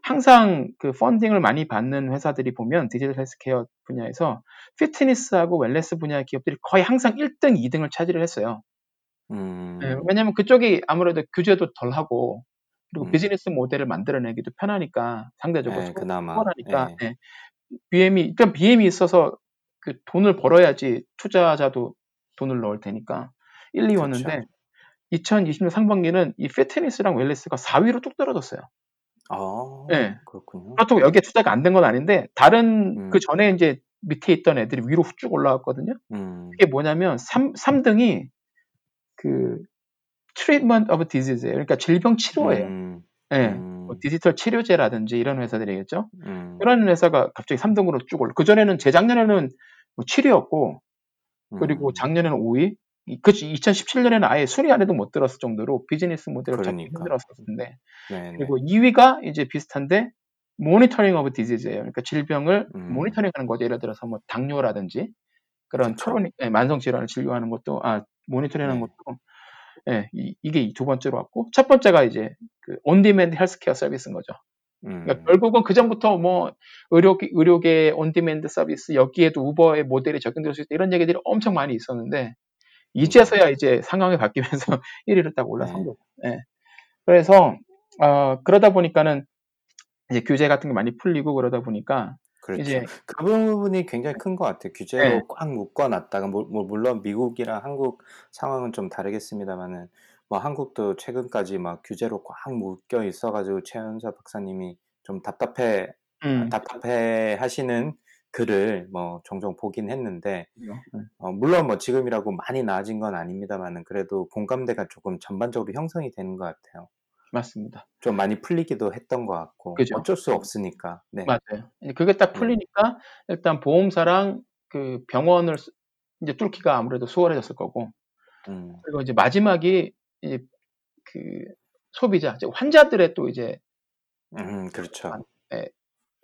항상 그 펀딩을 많이 받는 회사들이 보면 디지털 헬스케어 분야에서 피트니스하고 wellness 분야 기업들이 거의 항상 1등, 2등을 차지를 했어요. 음, 예, 왜냐하면 그쪽이 아무래도 규제도 덜하고 그리고 음. 비즈니스 모델을 만들어내기도 편하니까 상대적으로 예, 수- 그나마. 수월하니까 예. 예. BM이 일단 BM이 있어서 그 돈을 벌어야지 투자자도 돈을 넣을 테니까 1, 2였는데 그쵸. 2020년 상반기는 이 피트니스랑 웰네스가 4위로 뚝 떨어졌어요. 아, 네. 그렇군요. 그렇다고 여기에 투자가 안 된 건 아닌데 다른 음. 그 전에 이제 밑에 있던 애들이 위로 쭉 올라왔거든요. 음, 이게 뭐냐면 3, 삼등이 그 treatment of disease예요. 그러니까 질병 치료예요. 음, 예. 음, 뭐 디지털 치료제라든지 이런 회사들이겠죠. 음, 그런 회사가 갑자기 3등으로 쭉 올라. 그 전에는 재작년에는 뭐 7위였고 그리고 음, 작년에는 5위. 그치 2017년에는 아예 순위 안에도 못 들었을 정도로 비즈니스 모델을 잡기 그러니까. 힘들었었는데 네, 네. 그리고 2위가 이제 비슷한데 monitoring of disease예요. 그러니까 질병을 음. 모니터링하는 거죠. 예를 들어서 뭐 당뇨라든지 그런. chronic 예, 만성 질환을 진료하는 것도 아 모니터링하는 네. 것도 예, 이, 게 두 번째로 왔고 첫 번째가 이제 그 on-demand 헬스케어 서비스인 거죠. 음, 그러니까 결국은 그 전부터 뭐 의료 의료계 on-demand 서비스 여기에도 우버의 모델이 적용될 수 있다 이런 얘기들이 엄청 많이 있었는데 이제서야 이제 상황이 바뀌면서 1위로 딱 올라선 네. 거죠. 예. 그래서 어, 그러다 보니까는 이제 규제 같은 게 많이 풀리고 그러다 보니까 그렇죠. 이제 그 부분이 굉장히 큰 것 같아요. 규제로 네. 꽉 묶어놨다가 뭐, 뭐 물론 미국이랑 한국 상황은 좀 다르겠습니다만은 뭐 한국도 최근까지 막 규제로 꽉 묶여 있어가지고 최연사 박사님이 좀 답답해 음, 답답해 하시는 글을 뭐 종종 보긴 했는데 음, 어, 물론 뭐 지금이라고 많이 나아진 건 아닙니다만은 그래도 공감대가 조금 전반적으로 형성이 되는 것 같아요. 맞습니다. 좀 많이 풀리기도 했던 것 같고 그죠. 어쩔 수 없으니까. 네. 맞아요. 이제 그게 딱 네. 풀리니까 일단 보험사랑 그 병원을 쓰- 이제 뚫기가 아무래도 수월해졌을 거고 음, 그리고 이제 마지막이 이제 그 소비자, 이제 환자들의 또 이제 음, 그렇죠.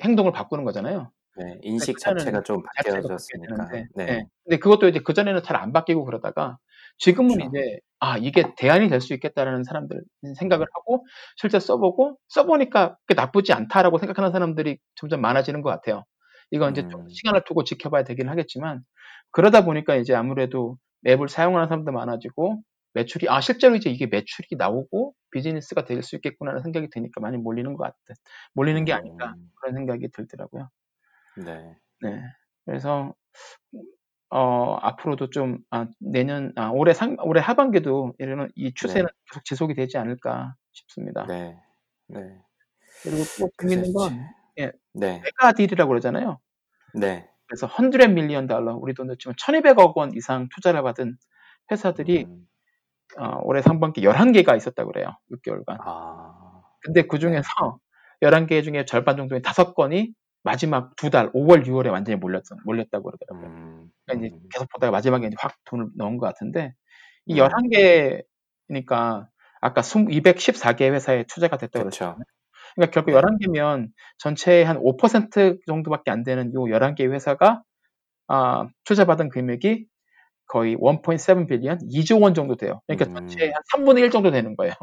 행동을 바꾸는 거잖아요. 네, 인식 그때는 자체가 좀 바뀌어졌으니까. 네. 예. 근데 그것도 이제 그 전에는 잘 안 바뀌고 그러다가 지금은 그렇죠. 이제 아 이게 대안이 될 수 있겠다라는 사람들 생각을 하고 실제 써보고 써보니까 그게 나쁘지 않다라고 생각하는 사람들이 점점 많아지는 것 같아요. 이건 이제 좀 음. 시간을 두고 지켜봐야 되긴 하겠지만 그러다 보니까 이제 아무래도 앱을 사용하는 사람도 많아지고 매출이 아 실제로 이제 이게 매출이 나오고 비즈니스가 될 수 있겠구나라는 생각이 드니까 많이 몰리는 것 같아 몰리는 게 아닌가 음, 그런 생각이 들더라고요. 네. 네. 그래서 어, 앞으로도 좀 아, 내년 아, 올해 상 올해 하반기도 이런 이 추세는 계속 지속이 되지 않을까 싶습니다. 네. 네. 그리고 또 재밌는 건 예. 네. mega deal이라고 그러잖아요. 네. 그래서 100 million 달러 우리 돈으로 치면 1,200억 원 이상 투자를 받은 회사들이 음, 어, 올해 상반기 11개가 있었다고 그래요. 6개월간. 아, 근데 그 중에서 11개 중에 절반 정도의 5건이 마지막 두 달, 5월, 6월에 완전히 몰렸, 몰렸다고 그러더라고요. 음, 그러니까 이제 음, 계속 보다가 마지막에 이제 확 돈을 넣은 것 같은데 이 음. 11개니까 아까 214개 회사에 투자가 됐다고. 그랬잖아요. 그러니까 결국 네. 11개면 전체의 한 5% 정도밖에 안 되는 이 11개 회사가 아, 투자받은 금액이 거의 1.7 빌리언, 2조 원 정도 돼요. 그러니까 음. 전체의 한 3분의 1 정도 되는 거예요.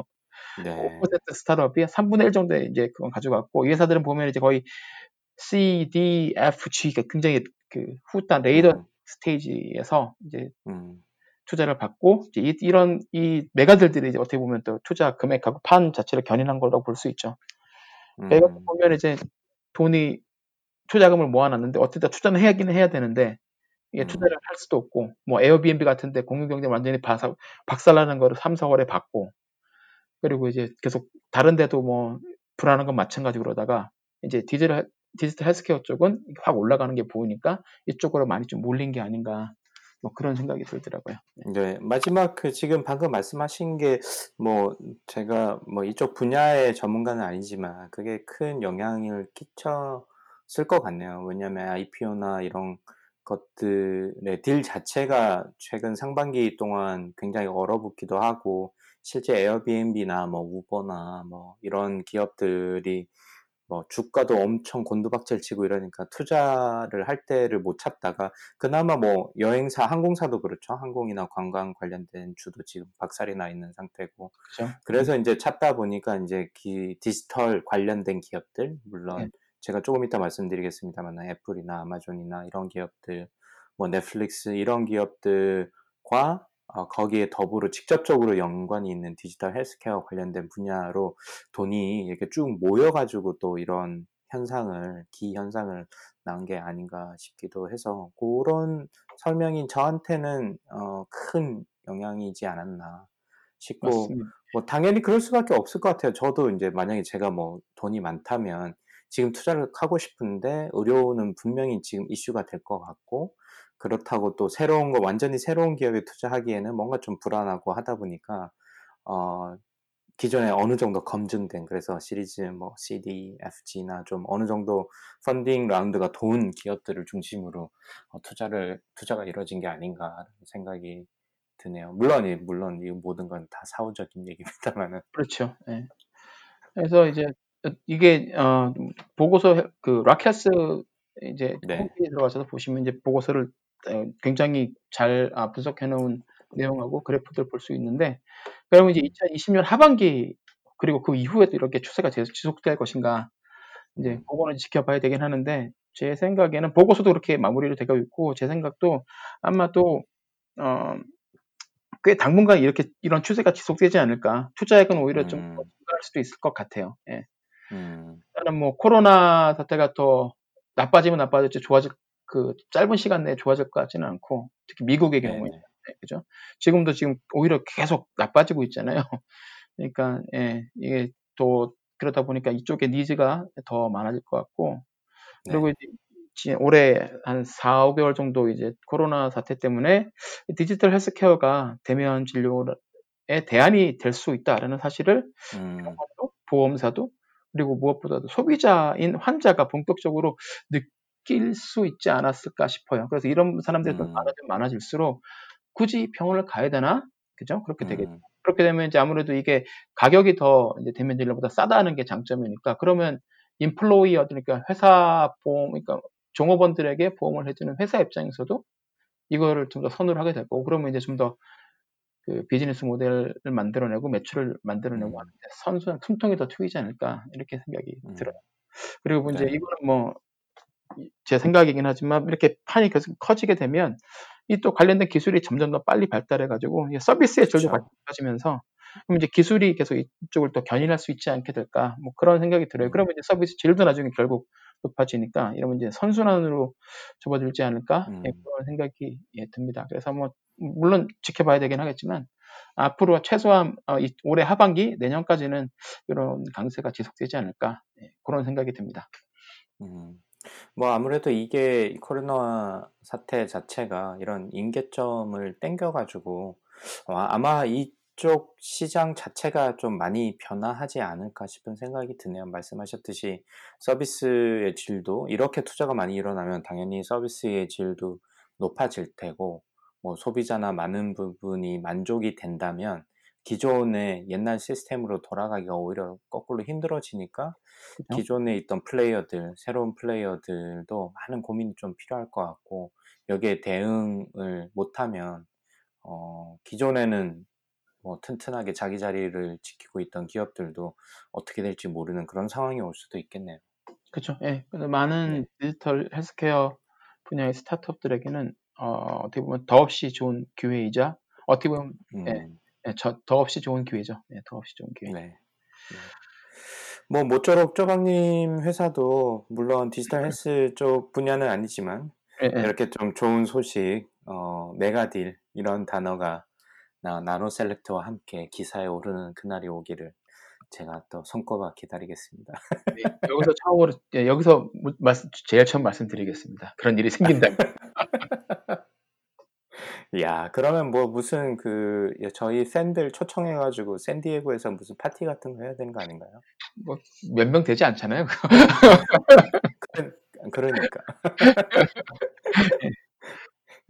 네. 5% 스타트업이 3분의 1 정도의 이제 그건 가져갔고 이 회사들은 보면 이제 거의 C, D, F, G 가 굉장히 그 후단 레이더 음, 스테이지에서 이제 음, 투자를 받고 이제 이, 이런 이 메가들들이 이제 어떻게 보면 또 투자 금액하고 판 자체를 견인한 거라고 볼 수 있죠. 메가 음, 보면 이제 돈이 투자금을 모아놨는데 어떻게 투자는 해야긴 해야 되는데 이게 음. 투자를 할 수도 없고 뭐 에어비앤비 같은데 공유경제 완전히 바사, 박살나는 거를 3, 4월에 받고 그리고 이제 계속 다른 데도 뭐 불안한 건 마찬가지로 그러다가 이제 디지털 디지털 헬스케어 쪽은 확 올라가는 게 보이니까 이쪽으로 많이 좀 몰린 게 아닌가 뭐 그런 생각이 들더라고요. 네, 마지막 그 지금 방금 말씀하신 게 뭐 제가 뭐 이쪽 분야의 전문가는 아니지만 그게 큰 영향을 끼쳤을 것 같네요. 왜냐하면 IPO나 이런 것들의 딜 자체가 최근 상반기 동안 굉장히 얼어붙기도 하고 실제 에어비앤비나 뭐 우버나 뭐 이런 기업들이 뭐 주가도 엄청 곤두박질 치고 이러니까 투자를 할 때를 못 찾다가 그나마 뭐 여행사, 항공사도 그렇죠. 항공이나 관광 관련된 주도 지금 박살이 나 있는 상태고. 그렇죠. 그래서 이제 찾다 보니까 이제 기, 디지털 관련된 기업들, 물론 네. 제가 조금 이따 말씀드리겠습니다만 애플이나 아마존이나 이런 기업들, 뭐 넷플릭스 이런 기업들과 어, 거기에 더불어 직접적으로 연관이 있는 디지털 헬스케어 관련된 분야로 돈이 이렇게 쭉 모여가지고 또 이런 현상을, 기 현상을 낳은 게 아닌가 싶기도 해서 그런 설명이 저한테는 어, 큰 영향이지 않았나 싶고 맞습니다. 뭐 당연히 그럴 수밖에 없을 것 같아요. 저도 이제 만약에 제가 뭐 돈이 많다면 지금 투자를 하고 싶은데 의료는 분명히 지금 이슈가 될 것 같고 그렇다고 또 새로운 거 완전히 새로운 기업에 투자하기에는 뭔가 좀 불안하고 하다 보니까 어 기존에 어느 정도 검증된 그래서 시리즈 뭐 CD, FG나 좀 어느 정도 펀딩 라운드가 도운 기업들을 중심으로 어, 투자를 투자가 이루어진 게 아닌가 생각이 드네요. 물론 물론 이 모든 건 다 사후적인 얘기입니다만은 그렇죠. 예. 그래서 이제 이게 어, 보고서 그 라켓스 이제 네. 홈페이지 들어가셔서 보시면 이제 보고서를 어, 굉장히 잘 아, 분석해 놓은 내용하고 그래프들 볼 수 있는데 그러면 이제 2020년 하반기 그리고 그 이후에도 이렇게 추세가 계속 지속될 것인가 이제 그거는 지켜봐야 되긴 하는데 제 생각에는 보고서도 그렇게 마무리를 되고 있고 제 생각도 아마 또 어, 꽤 당분간 이렇게 이런 추세가 지속되지 않을까 투자액은 오히려 좀 음. 증가할 수도 있을 것 같아요. 예. 음, 일단은 뭐 코로나 사태가 더 나빠지면 나빠질지 좋아질 그 짧은 시간 내에 좋아질 것 같지는 않고 특히 미국의 경우에 네네. 네, 그죠? 지금도 지금 오히려 계속 나빠지고 있잖아요. 그러니까 예, 이게 또 그러다 보니까 이쪽에 니즈가 더 많아질 것 같고 그리고 네. 이제 지- 올해 한 4, 5개월 정도 이제 코로나 사태 때문에 디지털 헬스케어가 대면 진료에 대안이 될 수 있다라는 사실을 음, 보험사도 그리고 무엇보다도 소비자인 환자가 본격적으로 느 낄수 있지 않았을까 싶어요. 그래서 이런 사람들이 좀 음. 많아지면 많아질수록 굳이 병원을 가야 되나? 그죠? 그렇게 되겠죠. 음, 그렇게 되면 이제 아무래도 이게 가격이 더 이제 대면 진료보다 싸다는 게 장점이니까 그러면 인플로이어 그러니까 회사 보험 그러니까 종업원들에게 보험을 해주는 회사 입장에서도 이거를 좀 더 선호를 하게 되고 그러면 이제 좀더 그 비즈니스 모델을 만들어내고 매출을 만들어내고 음. 하는데 선수한 숨통이 더 트이지 않을까 이렇게 생각이 음. 들어요. 그리고 이제 네. 이거는 뭐 제 생각이긴 하지만 이렇게 판이 계속 커지게 되면 이 또 관련된 기술이 점점 더 빨리 발달해가지고 이 서비스의 질도 그쵸. 높아지면서 그럼 이제 기술이 계속 이쪽을 또 견인할 수 있지 않게 될까 뭐 그런 생각이 들어요. 음. 그러면 이제 서비스 질도 나중에 결국 높아지니까 이러면 이제 선순환으로 접어들지 않을까 음. 예, 그런 생각이 예, 듭니다. 그래서 뭐 물론 지켜봐야 되긴 하겠지만 앞으로 최소한 어, 이 올해 하반기 내년까지는 이런 강세가 지속되지 않을까 예, 그런 생각이 듭니다. 음. 뭐 아무래도 이게 이 코로나 사태 자체가 이런 임계점을 땡겨가지고 어, 아마 이쪽 시장 자체가 좀 많이 변화하지 않을까 싶은 생각이 드네요. 말씀하셨듯이 서비스의 질도 이렇게 투자가 많이 일어나면 당연히 서비스의 질도 높아질 테고 뭐 소비자나 많은 부분이 만족이 된다면 기존의 옛날 시스템으로 돌아가기가 오히려 거꾸로 힘들어지니까 그죠? 기존에 있던 플레이어들, 새로운 플레이어들도 많은 고민이 좀 필요할 것 같고 여기에 대응을 못하면 어, 기존에는 뭐 튼튼하게 자기 자리를 지키고 있던 기업들도 어떻게 될지 모르는 그런 상황이 올 수도 있겠네요. 그렇죠. 예. 그래서 많은 디지털 헬스케어 분야의 스타트업들에게는 어, 어떻게 보면 더없이 좋은 기회이자 어떻게 보면 음, 예. 예, 저, 더없이 좋은 기회죠. 예, 더없이 좋은 기회. 네. 네. 뭐 모쪼록 조박님 회사도 물론 디지털 헬스 쪽 분야는 아니지만 예, 예. 이렇게 좀 좋은 소식, 어, mega deal 이런 단어가 나, NanoCellect와 함께 기사에 오르는 그날이 오기를 제가 또 손꼽아 기다리겠습니다. 네, 여기서 처음으로 예, 여기서 제일 처음 말씀드리겠습니다. 그런 일이 생긴다면 야, 그러면 뭐 무슨 그 저희 팬들 초청해 가지고 샌디에고에서 무슨 파티 같은 거 해야 되는 거 아닌가요? 뭐 몇 명 되지 않잖아요. 그러니까.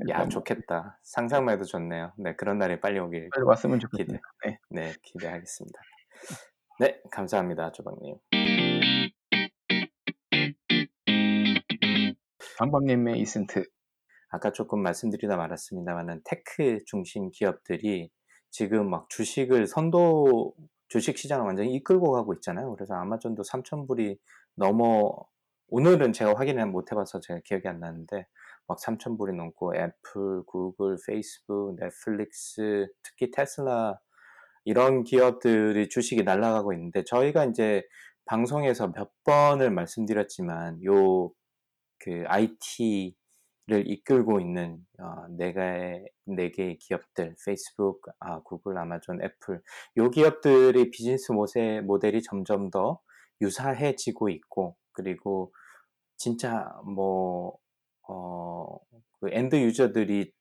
야, 그러니까 뭐 좋겠다. 상상만 해도 좋네요. 네, 그런 날이 빨리 오길 빨리 왔으면 기대, 좋겠습니다. 네. 네, 기대하겠습니다. 네, 감사합니다, 조박님. 방방님의 이센트 아까 조금 말씀드리다 말았습니다만은 tech 중심 기업들이 지금 막 주식을 선도 주식 시장을 완전히 이끌고 가고 있잖아요. 그래서 아마존도 3,000불이 넘어 오늘은 제가 확인을 못 해봐서 제가 기억이 안 나는데 막 3,000불이 넘고 애플, 구글, 페이스북, 넷플릭스, 특히 테슬라 이런 기업들이 주식이 날아가고 있는데 저희가 이제 방송에서 몇 번을 말씀드렸지만 요 그 IT를 이끌고 있는 어, 네 개의 네 개의 기업들 페이스북, 아, 구글, 아마존, 애플 요 기업들의 비즈니스 모세, 모델이 점점 더 유사해지고 있고 그리고 진짜 뭐 어, 그 end user들이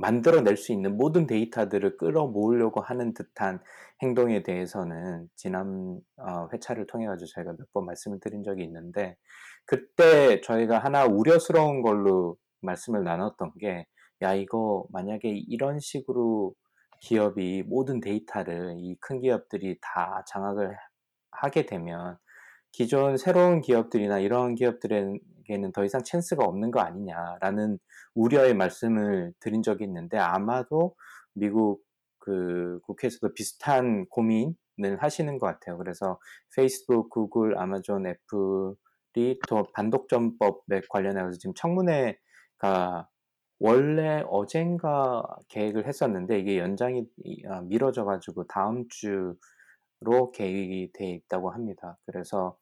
만들어낼 수 있는 모든 데이터들을 끌어모으려고 하는 듯한 행동에 대해서는 지난 어, 회차를 통해 가지고 저희가 몇 번 말씀을 드린 적이 있는데 그때 저희가 하나 우려스러운 걸로 말씀을 나눴던 게 야 이거 만약에 이런 식으로 기업이 모든 데이터를 이 큰 기업들이 다 장악을 하게 되면 기존 새로운 기업들이나 이런 기업들에 게는 더 이상 찬스가 없는 거 아니냐라는 우려의 말씀을 드린 적이 있는데 아마도 미국 그 국회에서도 비슷한 고민을 하시는 것 같아요. 그래서 페이스북, 구글, 아마존, 애플이 또 반독점법에 관련해서 지금 청문회가 원래 어젠가 계획을 했었는데 이게 연장이 아, 미뤄져 가지고 다음 주로 계획이 돼 있다고 합니다. 그래서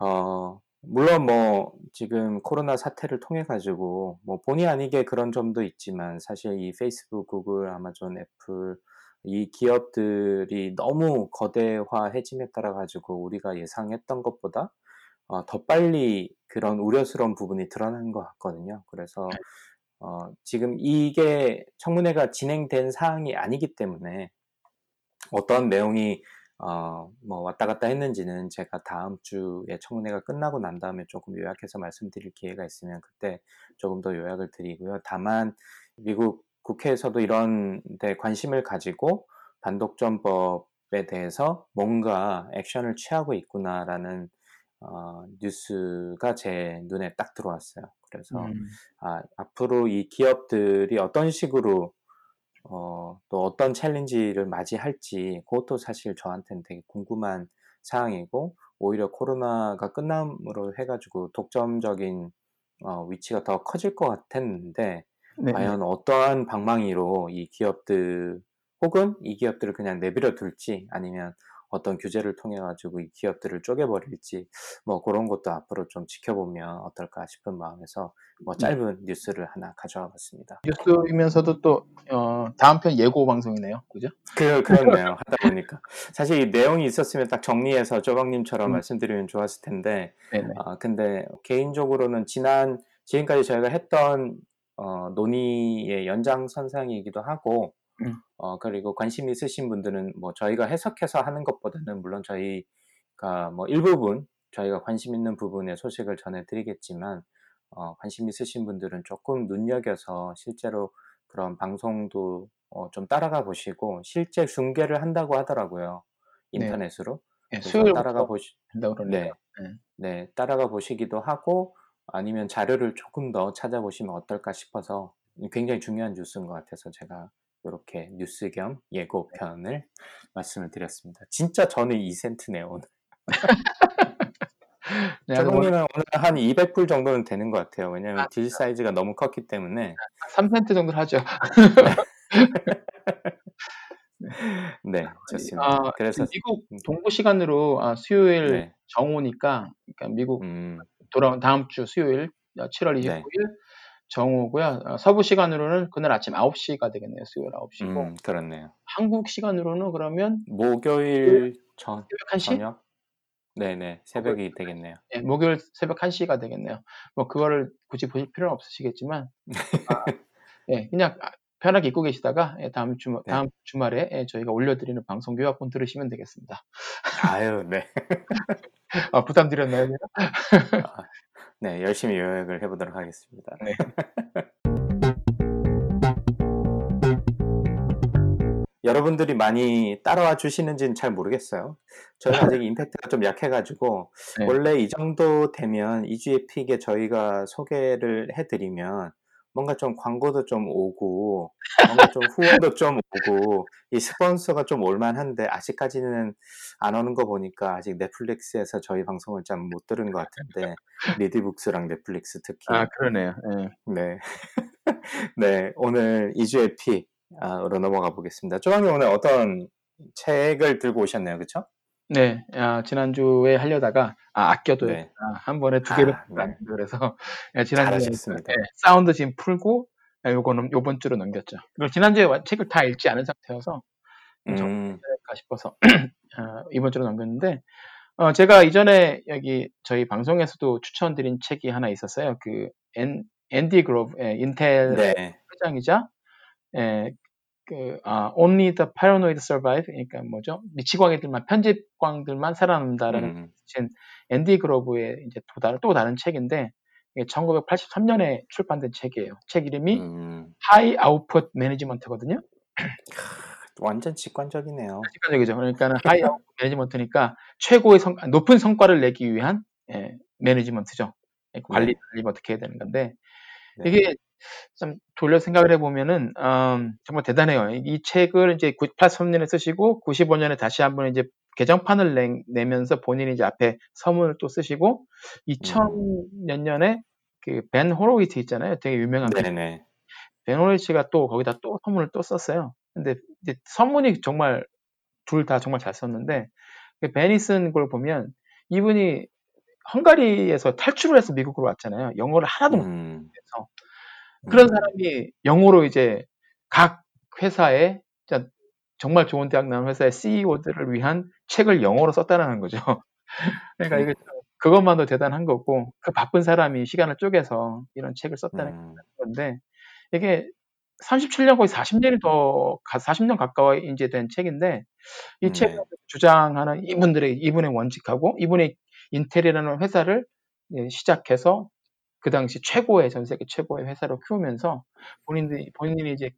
어 물론 뭐 지금 코로나 사태를 통해 가지고 뭐 본의 아니게 그런 점도 있지만 사실 이 페이스북, 구글, 아마존, 애플 이 기업들이 너무 거대화해짐에 따라 가지고 우리가 예상했던 것보다 어, 더 빨리 그런 우려스러운 부분이 드러난 것 같거든요. 그래서 어, 지금 이게 청문회가 진행된 사항이 아니기 때문에 어떤 내용이 어, 뭐 왔다 갔다 했는지는 제가 다음 주에 청문회가 끝나고 난 다음에 조금 요약해서 말씀드릴 기회가 있으면 그때 조금 더 요약을 드리고요. 다만 미국 국회에서도 이런 데 관심을 가지고 반독점법에 대해서 뭔가 액션을 취하고 있구나라는 어, 뉴스가 제 눈에 딱 들어왔어요. 그래서 음. 아, 앞으로 이 기업들이 어떤 식으로 어, 또 어떤 챌린지를 맞이할지 그것도 사실 저한테는 되게 궁금한 사항이고 오히려 코로나가 끝남으로 해가지고 독점적인 어, 위치가 더 커질 것 같았는데 네, 과연 어떠한 방망이로 이 기업들 혹은 이 기업들을 그냥 내버려 둘지 아니면 어떤 규제를 통해 가지고 이 기업들을 쪼개버릴지 뭐 그런 것도 앞으로 좀 지켜보면 어떨까 싶은 마음에서 뭐 짧은 뉴스를 하나 가져와 봤습니다. 뉴스이면서도 또 어, 다음 편 예고 방송이네요, 그죠? 그 그렇네요. 하다 보니까 사실 이 내용이 있었으면 딱 정리해서 쪼박님처럼 음. 말씀드리면 좋았을 텐데. 아 근데 개인적으로는 지난 지금까지 저희가 했던 어, 논의의 연장선상이기도 하고 음. 어, 그리고 관심 있으신 분들은 뭐 저희가 해석해서 하는 것보다는 물론 저희가 뭐 일부분 저희가 관심 있는 부분의 소식을 전해드리겠지만 어, 관심 있으신 분들은 조금 눈여겨서 실제로 그런 방송도 어, 좀 따라가 보시고 실제 중계를 한다고 하더라고요 네. 인터넷으로 네, 수요일부터 따라가 보시. 네. 네. 네, 따라가 보시기도 하고 아니면 자료를 조금 더 찾아보시면 어떨까 싶어서 굉장히 중요한 뉴스인 것 같아서 제가 이렇게 뉴스 겸 예고편을 말씀을 드렸습니다. 진짜 저는 2센트네요, 오늘. 네, 뭐 조동님은 오늘 한 200불 정도는 되는 것 같아요. 왜냐면 아, 딜 사이즈가 너무 컸기 때문에. 3센트 정도 하죠. 네, 좋습니다. 아, 그래서, 미국 음. 동부 시간으로 아, 수요일 네, 정오니까 그러니까 미국 음, 돌아온 다음 주 수요일 어, 7월 29일 네. 정오고요. 어, 서부 시간으로는 그날 아침 9시가 되겠네요. 수요일 9시고 음, 그렇네요. 한국 시간으로는 그러면 목요일 전, 새벽 1시? 저녁? 네네, 새벽이 되겠네요. 예, 목요일 새벽 1시가 되겠네요. 뭐 그거를 굳이 보실 필요는 없으시겠지만 아, 예, 그냥 아, 편하게 입고 계시다가 예, 다음 주 네. 다음 주말에 예, 저희가 올려드리는 방송 요약본 들으시면 되겠습니다. 아유, 네. 아, 부담드렸나요? 아, 네, 열심히 요약을 해보도록 하겠습니다. 네. 여러분들이 많이 따라와 주시는지는 잘 모르겠어요. 저는 아직 임팩트가 좀 약해가지고, 네. 원래 이 정도 되면 이주의 픽에 저희가 소개를 해드리면, 뭔가 좀 광고도 좀 오고, 뭔가 좀 후원도 좀 오고, 이 스폰서가 좀 올만한데, 아직까지는 안 오는 거 보니까 아직 넷플릭스에서 저희 방송을 잘못 들은 것 같은데, 리디북스랑 넷플릭스 특히. 아, 그러네요. 예. 네. 네, 오늘 2주의 픽으로 넘어가 보겠습니다. 조방님 오늘 어떤 책을 들고 오셨나요? 그쵸? 네, 아, 지난주에 하려다가 아, 아껴둬야 네. 한 번에 두 개를 아, 안 네. 그래서 예, 지난주에. 예, 사운드 지금 풀고 예, 요거는 요번 주로 넘겼죠. 그리고 지난주에 와- 책을 다 읽지 않은 상태여서 음, 할까 싶어서 아, 이번 주로 넘겼는데 어, 제가 이전에 여기 저희 방송에서도 추천드린 책이 하나 있었어요. 그 앤, 앤디 그로브 예, 인텔 네. 회장이자 예, 그, 아, Only the Paranoid Survive, 그러니까 뭐죠? 미치광이들만, 편집광들만 살아남는다라는 음, 신 앤디 그로브의 이제 또 다른, 또 다른 책인데, 이게 1983년에 출판된 책이에요. 책 이름이 음, High Output Management거든요. 완전 직관적이네요. 직관적이죠. 그러니까는 High Output Management니까 최고의 성, 높은 성과를 내기 위한 예, 매니지먼트죠. 예, 관리, 네. 관리 어떻게 해야 되는 건데, 네. 이게 좀 돌려 생각을 해보면은 음, 정말 대단해요. 이, 이 책을 이제 83년에 쓰시고 95년에 다시 한번 이제 개정판을 내, 내면서 본인이 이제 앞에 서문을 또 쓰시고 2000몇 년에 그 벤 호로위트 있잖아요. 되게 유명한 그 네네. 벤 호로위트가 또 거기다 또 서문을 또 썼어요. 근데 이제 서문이 정말 둘 다 정말 잘 썼는데 그 벤이 쓴 걸 보면 이분이 헝가리에서 탈출을 해서 미국으로 왔잖아요. 영어를 하나도 못해서 음, 그런 음, 사람이 영어로 이제 각 회사에 정말 좋은 대학 나온 회사의 CEO들을 위한 책을 영어로 썼다라는 거죠. 그러니까 이게 참 그것만도 대단한 거고 그 바쁜 사람이 시간을 쪼개서 이런 책을 썼다는 음, 건데 이게 37년 거의 40년이 더 40년 가까이 이제 된 책인데 이 네. 책을 주장하는 이분들의 이분의 원칙하고 이분의 인텔이라는 회사를 예, 시작해서 그 당시 최고의 전 세계 최고의 회사로 키우면서 본인들이 본인이 이제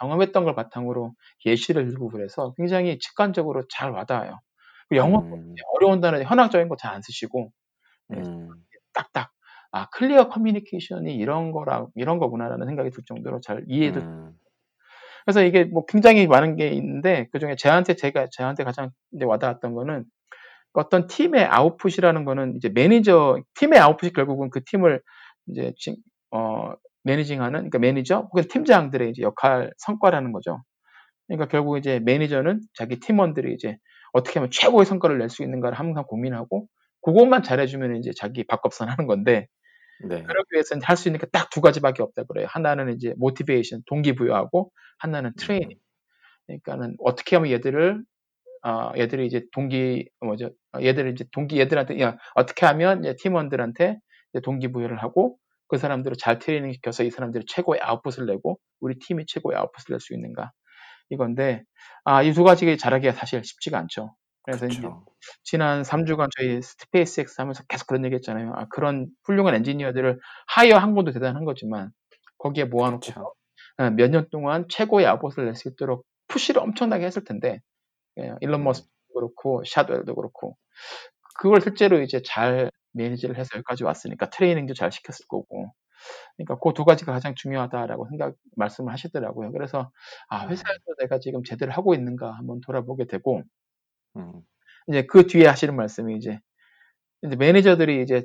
경험했던 걸 바탕으로 예시를 들고 그래서 굉장히 직관적으로 잘 와닿아요. 그 영어 음, 어려운 단어 현학적인 거 잘 안 쓰시고 음, 딱딱 아 clear communication이 이런 거라 이런 거구나라는 생각이 들 정도로 잘 이해도 음, 그래서 이게 뭐 굉장히 많은 게 있는데 그 중에 저한테 제가 저한테 가장 이제 와닿았던 거는 어떤 팀의 output이라는 거는 이제 매니저 팀의 아웃풋이 결국은 그 팀을 이제 지- 어 managing하는 그러니까 매니저 혹은 팀장들의 이제 역할 성과라는 거죠. 그러니까 결국 이제 매니저는 자기 팀원들이 이제 어떻게 하면 최고의 성과를 낼 수 있는가를 항상 고민하고 그것만 잘해주면 이제 자기 밥값선 하는 건데 네. 그러기 위해서는 할 수 있는 게 딱 두 가지밖에 없다 그래요. 하나는 이제 모티베이션, 동기부여하고 하나는 트레이닝. 그러니까는 어떻게 하면 얘들을 어, 얘들이 이제 동기 뭐죠? 어, 얘들을 이제 동기 얘들한테 야, 어떻게 하면 팀원들한테 동기부여를 하고 그 사람들을 잘 트레이닝 시켜서 이 사람들이 최고의 아웃풋을 내고 우리 팀이 최고의 아웃풋을 낼 수 있는가 이건데 아, 이 두 가지 잘하기가 사실 쉽지가 않죠. 그래서 이제 그렇죠. 지난 3주간 저희 스페이스X 하면서 계속 그런 얘기 했잖아요. 아, 그런 훌륭한 엔지니어들을 하이어 한 것도 대단한 거지만 거기에 모아놓고 그렇죠. 몇년 동안 최고의 아웃풋을 낼 수 있도록 push를 엄청나게 했을 텐데 예, 일론 음. 머스크도 그렇고 샷웰도 그렇고 그걸 실제로 이제 잘 manage를 해서 여기까지 왔으니까 트레이닝도 잘 시켰을 거고 그러니까 그 두 가지가 가장 중요하다라고 생각 말씀을 하시더라고요. 그래서 아 음. 회사에서 내가 지금 제대로 하고 있는가 한번 돌아보게 되고 음, 이제 그 뒤에 하시는 말씀이 이제 이제 매니저들이 이제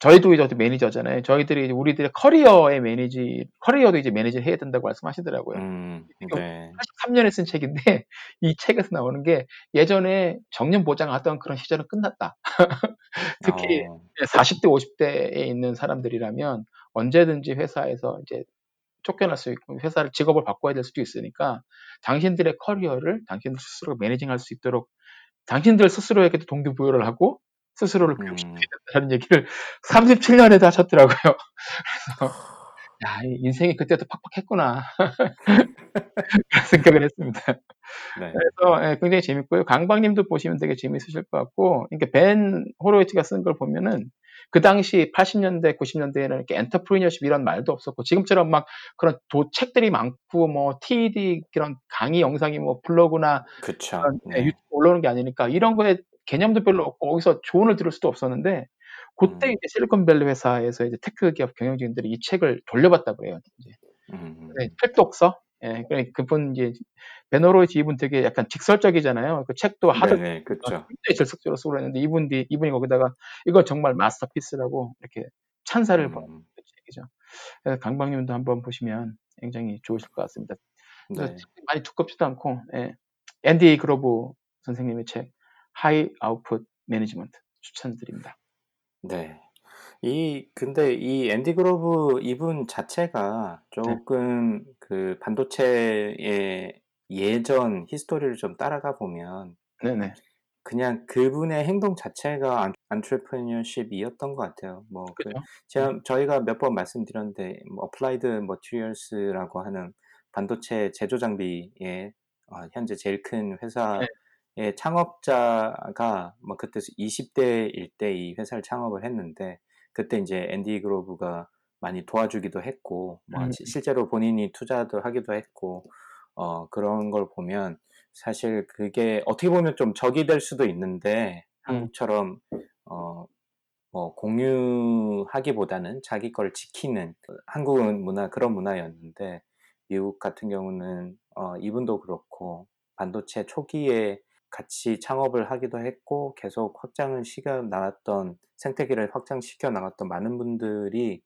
저희도 이제 매니저잖아요. 저희들이 이제 우리들의 커리어의 매니지 커리어도 이제 매니지 해야 된다고 말씀하시더라고요. 음, 네. 83년에 쓴 책인데 이 책에서 나오는 게 예전에 정년 보장하던 그런 시절은 끝났다. 특히 어, 40대, 50대에 있는 사람들이라면 언제든지 회사에서 이제 쫓겨날 수 있고 회사를 직업을 바꿔야 될 수도 있으니까 당신들의 커리어를 당신들 스스로 매니징할 수 있도록 당신들 스스로에게도 동기부여를 하고 스스로를 음, 교육시켜야 된다는 얘기를 37년에도 하셨더라고요. 그래서 야, 이 인생이 그때도 팍팍했구나 그런 생각을 했습니다. 네. 그래서 예, 굉장히 재밌고요. 강박님도 보시면 되게 재밌으실 것 같고, 그러니까 벤 호로이치가 쓴 걸 보면은 그 당시 80년대, 90년대에는 이렇게 entrepreneurship 이런 말도 없었고 지금처럼 막 그런 도 책들이 많고 뭐 TED 그런 강의 영상이 뭐 블로그나 그쵸. 예, 네. 유튜브 올라오는 게 아니니까 이런 거에 개념도 별로 없고 거기서 조언을 들을 수도 없었는데 그때 음. 이제 실리콘밸리 회사에서 이제 tech 기업 경영진들이 이 책을 돌려봤다고 해요. 이제 음, 네, 필독서. 예, 그러니까 그분 이제 벤 호로위츠 이분 되게 약간 직설적이잖아요. 그 책도 하도. 굉장히 적극적으로 쓰고 그랬는데 이분이 이분이 거기다가 이거 정말 masterpiece라고 이렇게 찬사를 음, 보는 책이죠. 그래서 강박님도 한번 보시면 굉장히 좋으실 것 같습니다. 네. 많이 두껍지도 않고 예. 앤디 그로브 선생님의 책 High Output Management 추천드립니다. 네. 이, 근데 이 앤디 그로브 이분 자체가 네. 조금 그 반도체의 예전 히스토리를 좀 따라가 보면 네네. 그냥 그분의 행동 자체가 안 entrepreneurship이었던 것 같아요. 뭐 그? 제가 저희가 몇 번 말씀드렸는데 뭐 applied materials라고 하는 반도체 제조 장비의 어, 현재 제일 큰 회사의 네. 창업자가 뭐 그때 20대일 때 이 회사를 창업을 했는데 그때 이제 앤디 그로브가 많이 도와주기도 했고 뭐 음. 시- 실제로 본인이 투자도 하기도 했고 어, 그런 걸 보면 사실 그게 어떻게 보면 좀 적이 될 수도 있는데 음. 한국처럼 어, 뭐 공유하기보다는 자기 걸 지키는 한국은 문화 그런 문화였는데 미국 같은 경우는 어, 이분도 그렇고 반도체 초기에 같이 창업을 하기도 했고 계속 확장을 시켜 나갔던 생태계를 확장시켜 나갔던 많은 분들이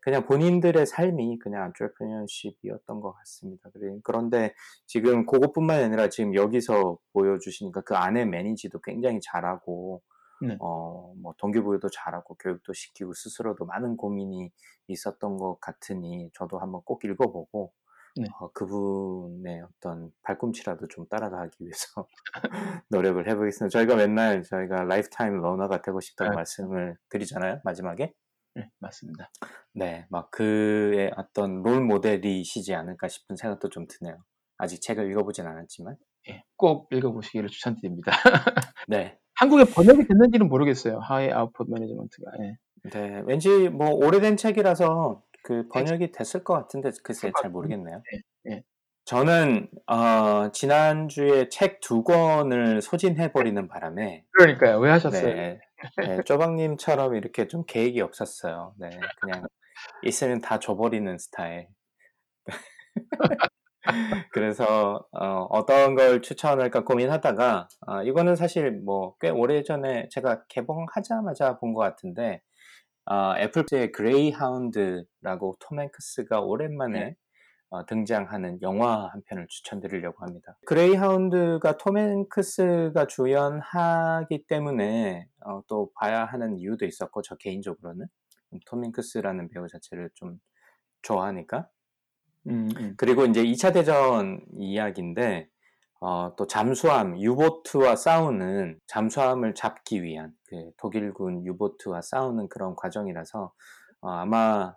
그냥 본인들의 삶이 그냥 entrepreneurship이었던 것 같습니다. 그런데 지금 그것뿐만 아니라 지금 여기서 보여주시니까 그 안에 manage도 굉장히 잘하고 네. 어, 뭐 동기부여도 잘하고 교육도 시키고 스스로도 많은 고민이 있었던 것 같으니 저도 한번 꼭 읽어보고 네. 어, 그분의 어떤 발꿈치라도 좀 따라가기 위해서 노력을 해보겠습니다. 저희가 맨날 저희가 lifetime learner가 되고 싶다고 네. 말씀을 드리잖아요. 마지막에. 네, 맞습니다. 네, 막 그의 어떤 롤 모델이시지 않을까 싶은 생각도 좀 드네요. 아직 책을 읽어보진 않았지만. 예, 꼭 읽어보시기를 추천드립니다. 네. 한국에 번역이 됐는지는 모르겠어요. High Output Management가. 예. 네, 왠지 뭐 오래된 책이라서 그 번역이 됐을 것 같은데 글쎄 잘 모르겠네요. 예, 예. 저는 어, 지난 주에 책 두 권을 소진해 버리는 바람에 그러니까요. 왜 하셨어요? 네, 네, 쪼박님처럼 이렇게 좀 계획이 없었어요. 네, 그냥 있으면 다 줘버리는 스타일. 그래서 어, 떤걸 추천할까 고민하다가 아, 이거는 사실 뭐 꽤 오래 전에 제가 개봉하자마자 본 것 같은데 아, 애플의 그레이하운드라고 톰 행크스가 오랜만에 네. 어, 등장하는 영화 한 편을 추천드리려고 합니다. 그레이하운드가 톰 행크스가 주연하기 때문에 어, 또 봐야 하는 이유도 있었고 저 개인적으로는 톰 행크스라는 배우 자체를 좀 좋아하니까 음, 음. 그리고 이제 2차 대전 이야기인데 어, 또 잠수함 유보트와 싸우는 잠수함을 잡기 위한 그 독일군 유보트와 싸우는 그런 과정이라서 어, 아마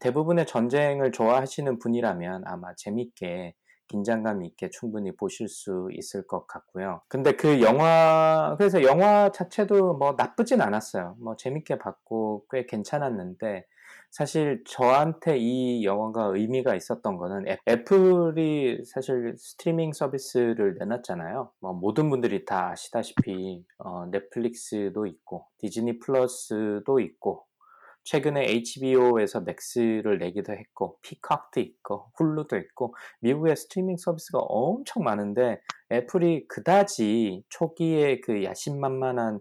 대부분의 전쟁을 좋아하시는 분이라면 아마 재밌게 긴장감 있게 충분히 보실 수 있을 것 같고요. 근데 그 영화 그래서 영화 자체도 뭐 나쁘진 않았어요. 뭐 재밌게 봤고 꽤 괜찮았는데 사실 저한테 이 영화가 의미가 있었던 거는 애- 애플이 사실 스트리밍 서비스를 내놨잖아요. 뭐 모든 분들이 다 아시다시피 어, 넷플릭스도 있고 디즈니 플러스도 있고 최근에 HBO에서 맥스를 내기도 했고 피콕도 있고 훌루도 있고 미국의 스트리밍 서비스가 엄청 많은데 애플이 그다지 초기에 그 야심만만한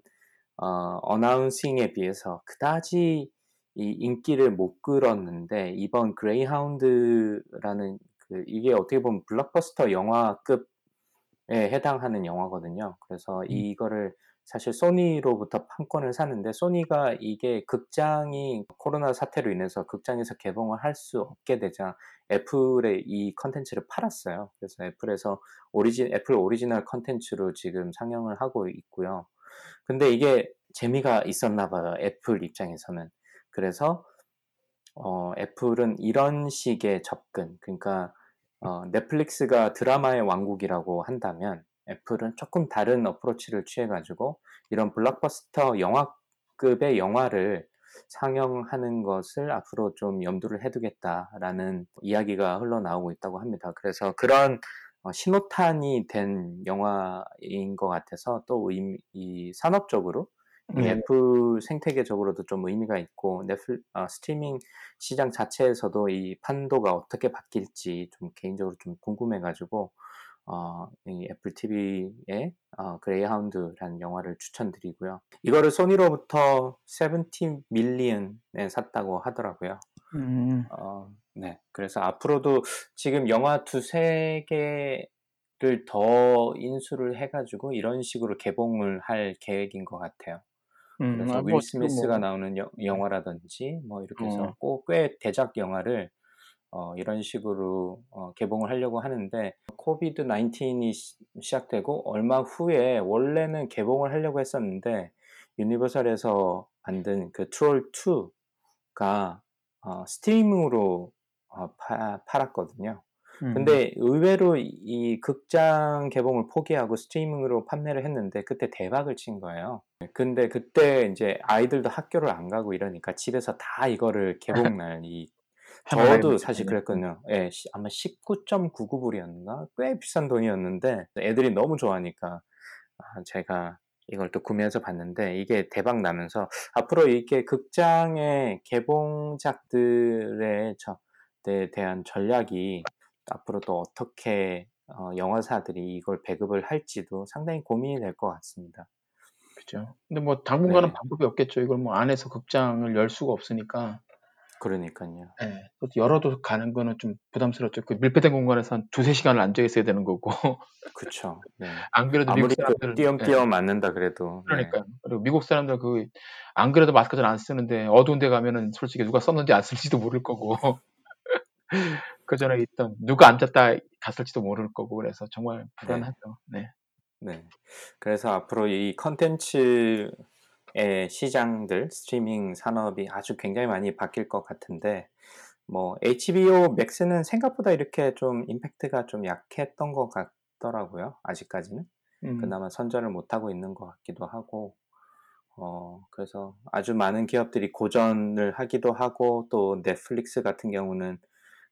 어, announcing에 비해서 그다지 이 인기를 못 끌었는데 이번 그레이하운드라는 그 이게 어떻게 보면 블록버스터 영화급에 해당하는 영화거든요. 그래서 이거를 사실 소니로부터 판권을 샀는데 소니가 이게 극장이 코로나 사태로 인해서 극장에서 개봉을 할 수 없게 되자 애플에 이 컨텐츠를 팔았어요. 그래서 애플에서 오리진 애플 오리지널 컨텐츠로 지금 상영을 하고 있고요. 근데 이게 재미가 있었나 봐요. 애플 입장에서는. 그래서 어, 애플은 이런 식의 접근, 그러니까 어, 넷플릭스가 드라마의 왕국이라고 한다면 애플은 조금 다른 어프로치를 취해가지고 이런 블록버스터 영화급의 영화를 상영하는 것을 앞으로 좀 염두를 해두겠다라는 이야기가 흘러나오고 있다고 합니다. 그래서 그런 어, 신호탄이 된 영화인 것 같아서 또 이 산업적으로 이 네. 애플 생태계적으로도 좀 의미가 있고 넷플 어, 스트리밍 시장 자체에서도 이 판도가 어떻게 바뀔지 좀 개인적으로 좀 궁금해가지고 어, 이 애플 TV의 어, 그레이하운드라는 영화를 추천드리고요. 이거를 소니로부터 70 million에 샀다고 하더라고요. 음, 어, 네. 그래서 앞으로도 지금 영화 두세 개를 더 인수를 해가지고 이런 식으로 개봉을 할 계획인 것 같아요. 음, 그래서 아, 윌 뭐, 스미스가 뭐, 나오는 여- 영화라든지 뭐 이렇게 해서 어. 꼭꽤 대작 영화를 어, 이런 식으로 어, 개봉을 하려고 하는데 코비드 19이 시작되고 얼마 후에 원래는 개봉을 하려고 했었는데 유니버설에서 만든 그 트롤 2가 어, 스트리밍으로 어, 파, 팔았거든요. 음. 근데 의외로 이 극장 개봉을 포기하고 스트리밍으로 판매를 했는데 그때 대박을 친 거예요. 근데 그때 이제 아이들도 학교를 안 가고 이러니까 집에서 다 이거를 개봉날 이 저도. 사실 그랬거든요. 예, 시- 아마 19.99불이었나? 꽤 비싼 돈이었는데 애들이 너무 좋아하니까 아, 제가 이걸 또 구매해서 봤는데 이게 대박 나면서 앞으로 이렇게 극장의 개봉작들에 저, 에 대한 전략이 앞으로 또 어떻게 어, 영화사들이 이걸 배급을 할지도 상당히 고민이 될 것 같습니다. 그죠. 근데 뭐 당분간은 네. 방법이 없겠죠. 이걸 뭐 안에서 극장을 열 수가 없으니까. 그러니까요. 예. 또 열어도 가는 거는 좀 부담스럽죠. 그 밀폐된 공간에서 한 두세 시간을 앉아 있어야 되는 거고. 그쵸. 네. 안 그래도 미국 아무리 그 사람들은 띄엄띄엄 맞는다 그래도 네. 그러니까요. 그리고 미국 사람들 그 안 그래도 마스크 잘 안 쓰는데 어두운 데 가면은 솔직히 누가 썼는지 안 쓸지도 모를 거고. 그 전에 있던 누가 앉았다 갔을지도 모를 거고 그래서 정말 불안하죠. 네. 네. 그래서 앞으로 이 컨텐츠의 시장들, 스트리밍 산업이 아주 굉장히 많이 바뀔 것 같은데, 뭐, HBO 맥스는 생각보다 이렇게 좀 임팩트가 좀 약했던 것 같더라고요. 아직까지는. 음, 그나마 선전을 못 하고 있는 것 같기도 하고, 어, 그래서 아주 많은 기업들이 고전을 하기도 하고, 또 넷플릭스 같은 경우는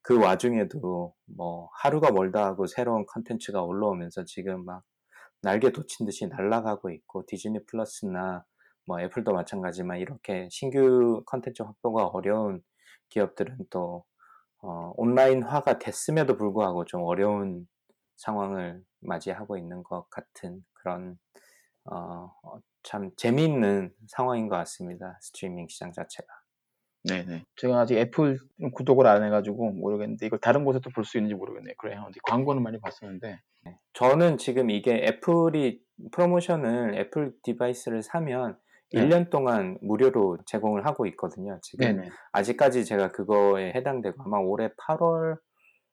그 와중에도 뭐 하루가 멀다 하고 새로운 컨텐츠가 올라오면서 지금 막 날개 돋친 듯이 날아가고 있고 디즈니 플러스나 뭐 애플도 마찬가지지만 이렇게 신규 컨텐츠 확보가 어려운 기업들은 또 어, 온라인화가 됐음에도 불구하고 좀 어려운 상황을 맞이하고 있는 것 같은 그런 어, 어, 참 재미있는 상황인 것 같습니다. 스트리밍 시장 자체가. 네네. 제가 아직 애플 구독을 안 해가지고 모르겠는데 이걸 다른 곳에도 볼 수 있는지 모르겠네요. 그래요. 광고는 많이 봤었는데. 저는 지금 이게 애플이 프로모션을 애플 device를 사면 네. 1년 동안 무료로 제공을 하고 있거든요. 지금 네네. 아직까지 제가 그거에 해당되고 아마 올해 8월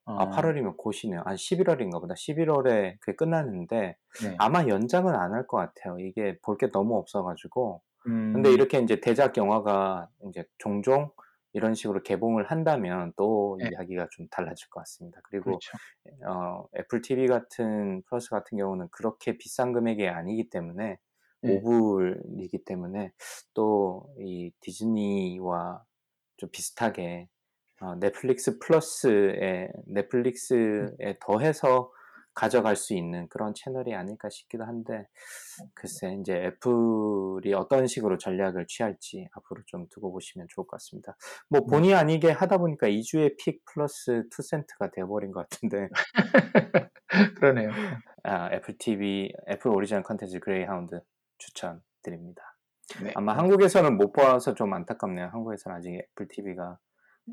어, 아 8월이면 곧이네요. 한 11월인가 보다. 11월에 그게 끝났는데 네. 아마 연장은 안 할 것 같아요. 이게 볼 게 너무 없어가지고. 음, 근데 이렇게 이제 대작 영화가 이제 종종 이런 식으로 개봉을 한다면 또 네. 이야기가 좀 달라질 것 같습니다. 그리고 그렇죠. 어, 애플 TV 같은 플러스 같은 경우는 그렇게 비싼 금액이 아니기 때문에 네. 5불이기 때문에 또 이 디즈니와 좀 비슷하게 어, 넷플릭스 플러스에 넷플릭스에 더해서 가져갈 수 있는 그런 채널이 아닐까 싶기도 한데 글쎄 이제 애플이 어떤 식으로 전략을 취할지 앞으로 좀 두고 보시면 좋을 것 같습니다. 뭐 본의 아니게 하다 보니까 2주의 pick 플러스 2센트가 되어버린 것 같은데 그러네요. 아, 애플 TV 애플 오리지널 컨텐츠 그레이하운드 추천드립니다. 네. 아마 한국에서는 못 봐서 좀 안타깝네요. 한국에서는 아직 애플 TV가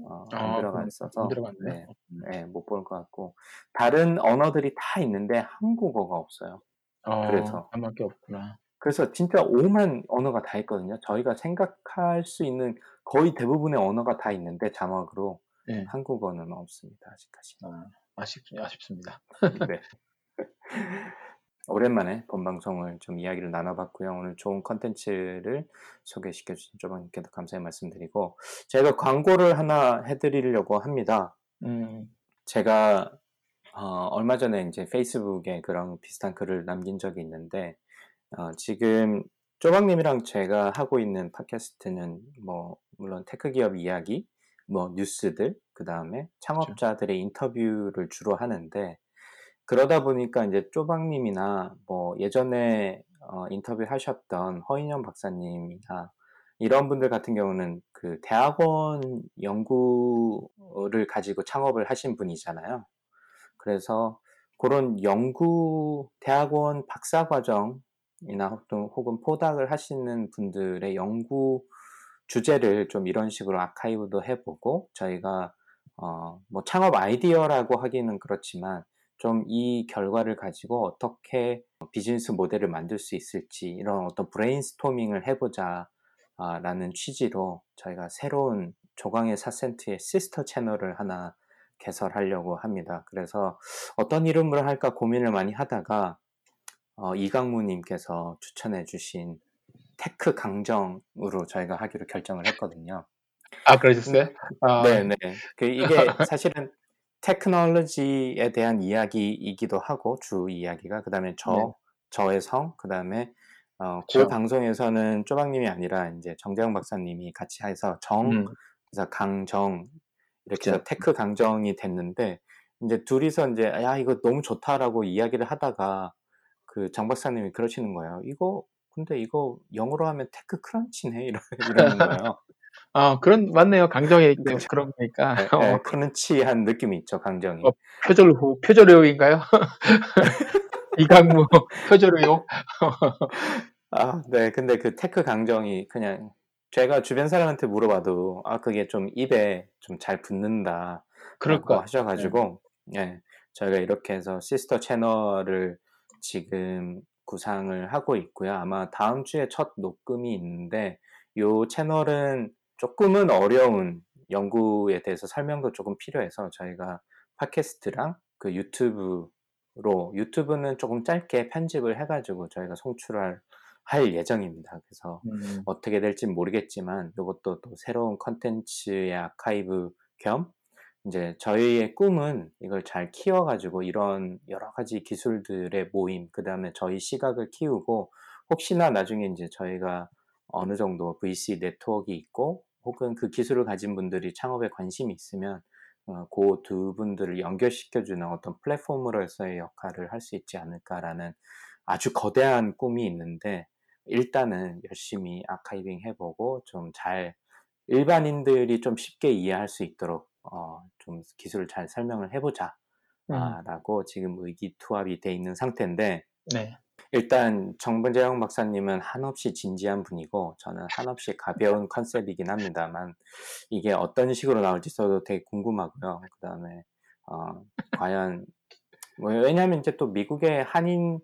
어, 안 아, 들어가 있어서. 네, 음. 네, 못 볼 것 같고 다른 언어들이 다 있는데 한국어가 없어요. 어, 그래서. 한밖에 없구나. 그래서 진짜 오만 언어가 다 있거든요. 저희가 생각할 수 있는 거의 대부분의 언어가 다 있는데 자막으로 네. 한국어는 없습니다. 아직까지. 아, 아쉽, 아쉽습니다. 네. 오랜만에 본 방송을 좀 이야기를 나눠봤고요. 오늘 좋은 컨텐츠를 소개시켜 주신 조방님께도 감사의 말씀드리고 제가 광고를 하나 해드리려고 합니다. 음, 제가 어, 얼마 전에 이제 페이스북에 그런 비슷한 글을 남긴 적이 있는데 어, 지금 쪼박님이랑 제가 하고 있는 팟캐스트는 뭐 물론 tech 기업 이야기, 뭐 뉴스들, 그 다음에 창업자들의 인터뷰를 주로 하는데 그러다 보니까 이제 쪼박님이나 뭐 예전에 어, 인터뷰 하셨던 허인영 박사님이나 이런 분들 같은 경우는 그 대학원 연구를 가지고 창업을 하신 분이잖아요. 그래서 그런 연구 대학원 박사 과정이나 혹은, 포닥을 하시는 분들의 연구 주제를 좀 이런 식으로 아카이브도 해보고 저희가 어, 뭐 창업 아이디어라고 하기는 그렇지만 좀 이 결과를 가지고 어떻게 비즈니스 모델을 만들 수 있을지 이런 어떤 브레인스토밍을 해보자 아, 라는 취지로 저희가 새로운 조강의 4센트의 sister 채널을 하나 개설하려고 합니다. 그래서 어떤 이름을 할까 고민을 많이 하다가 어, 이강무님께서 추천해 주신 tech 강정으로 저희가 하기로 결정을 했거든요. 아, 그러셨어요? 아, 네네. 그 이게 사실은 테크놀로지에 대한 이야기이기도 하고 주 이야기가 그다음에 저 네. 저의 성 그다음에 어, 그 그쵸. 방송에서는 쪼박님이 아니라 이제 정재영 박사님이 같이 해서 정 음, 그래서 강정 이렇게. 해서 tech 강정이 됐는데 이제 둘이서 이제 야 이거 너무 좋다라고 이야기를 하다가 그 정 박사님이 그러시는 거예요. 이거 근데 이거 영어로 하면 TechCrunch네 이러, 이러는 거예요. 아, 그런, 맞네요. 강정이 네. 그런 거니까. 예, 예, crunch한 느낌이 있죠 강정이. 어, 표절호, 표절의혹인가요? 이강무 표절의혹? 아, 네. 근데 그 tech 강정이 그냥 제가 주변 사람한테 물어봐도 아, 그게 좀 입에 좀 잘 붙는다. 그럴 라고 것 하셔가지고, 예. 저희가 이렇게 해서 시스터 채널을 지금 구상을 하고 있고요. 아마 다음 주에 첫 녹음이 있는데, 요 채널은 조금은 어려운 연구에 대해서 설명도 조금 필요해서 저희가 팟캐스트랑 그 유튜브로, 유튜브는 조금 짧게 편집을 해가지고 저희가 송출할 할 예정입니다. 그래서 음, 어떻게 될지 모르겠지만 이것도 또 새로운 컨텐츠의 아카이브 겸 이제 저희의 꿈은 이걸 잘 키워가지고 이런 여러 가지 기술들의 모임, 그 다음에 저희 시각을 키우고 혹시나 나중에 이제 저희가 어느 정도 VC 네트워크 있고 혹은 그 기술을 가진 분들이 창업에 관심이 있으면 어, 그 두 분들을 연결시켜주는 어떤 플랫폼으로서의 역할을 할 수 있지 않을까라는 아주 거대한 꿈이 있는데 일단은 열심히 아카이빙 해보고 좀 잘 일반인들이 좀 쉽게 이해할 수 있도록 어, 좀 기술을 잘 설명을 해보자 음, 아, 라고 지금 의기투합이 돼 있는 상태인데 네. 일단 정분재영 박사님은 한없이 진지한 분이고 저는 한없이 가벼운 컨셉이긴 합니다만 이게 어떤 식으로 나올지 저도 되게 궁금하고요. 그 다음에 어, 과연 뭐 왜냐하면 이제 또 미국의 한인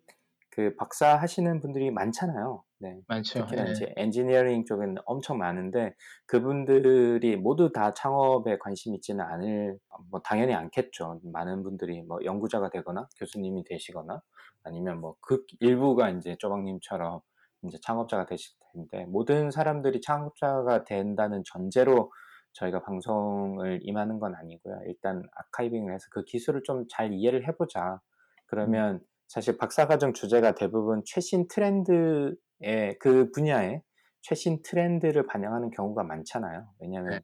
그 박사 하시는 분들이 많잖아요. 네. 많죠. 특히나 예. 이제 엔지니어링 쪽은 엄청 많은데 그분들이 모두 다 창업에 관심 있지는 않을 뭐 당연히 않겠죠. 많은 분들이 뭐 연구자가 되거나 교수님이 되시거나 아니면 뭐극 일부가 이제 쪼박님처럼 이제 창업자가 되실 텐데 모든 사람들이 창업자가 된다는 전제로 저희가 방송을 임하는 건 아니고요. 일단 아카이빙을 해서 그 기술을 좀 잘 이해를 해보자. 그러면 사실 박사과정 주제가 대부분 최신 트렌드의 그 분야에 최신 트렌드를 반영하는 경우가 많잖아요. 왜냐하면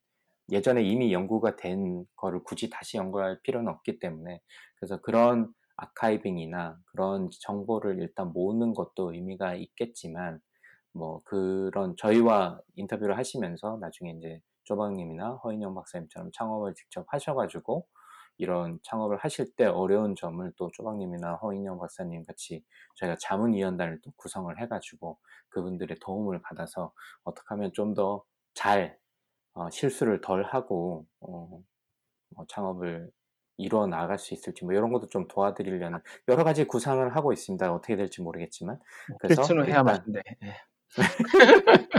예전에 이미 연구가 된 거를 굳이 다시 연구할 필요는 없기 때문에 그래서 그런 아카이빙이나 그런 정보를 일단 모으는 것도 의미가 있겠지만 뭐 그런 저희와 인터뷰를 하시면서 나중에 이제 쪼박님이나 허인영 박사님처럼 창업을 직접 하셔가지고 이런 창업을 하실 때 어려운 점을 또 쪼박님이나 허인영 박사님 같이 저희가 자문위원단을 또 구성을 해가지고 그분들의 도움을 받아서 어떻게 하면 좀 더잘 어, 실수를 덜 하고 어, 뭐 창업을 이루어 나갈 수 있을지 뭐 이런 것도 좀 도와드리려는 여러 가지 구상을 하고 있습니다. 어떻게 될지 모르겠지만 그래서 필수는 해야 맛인데. 예.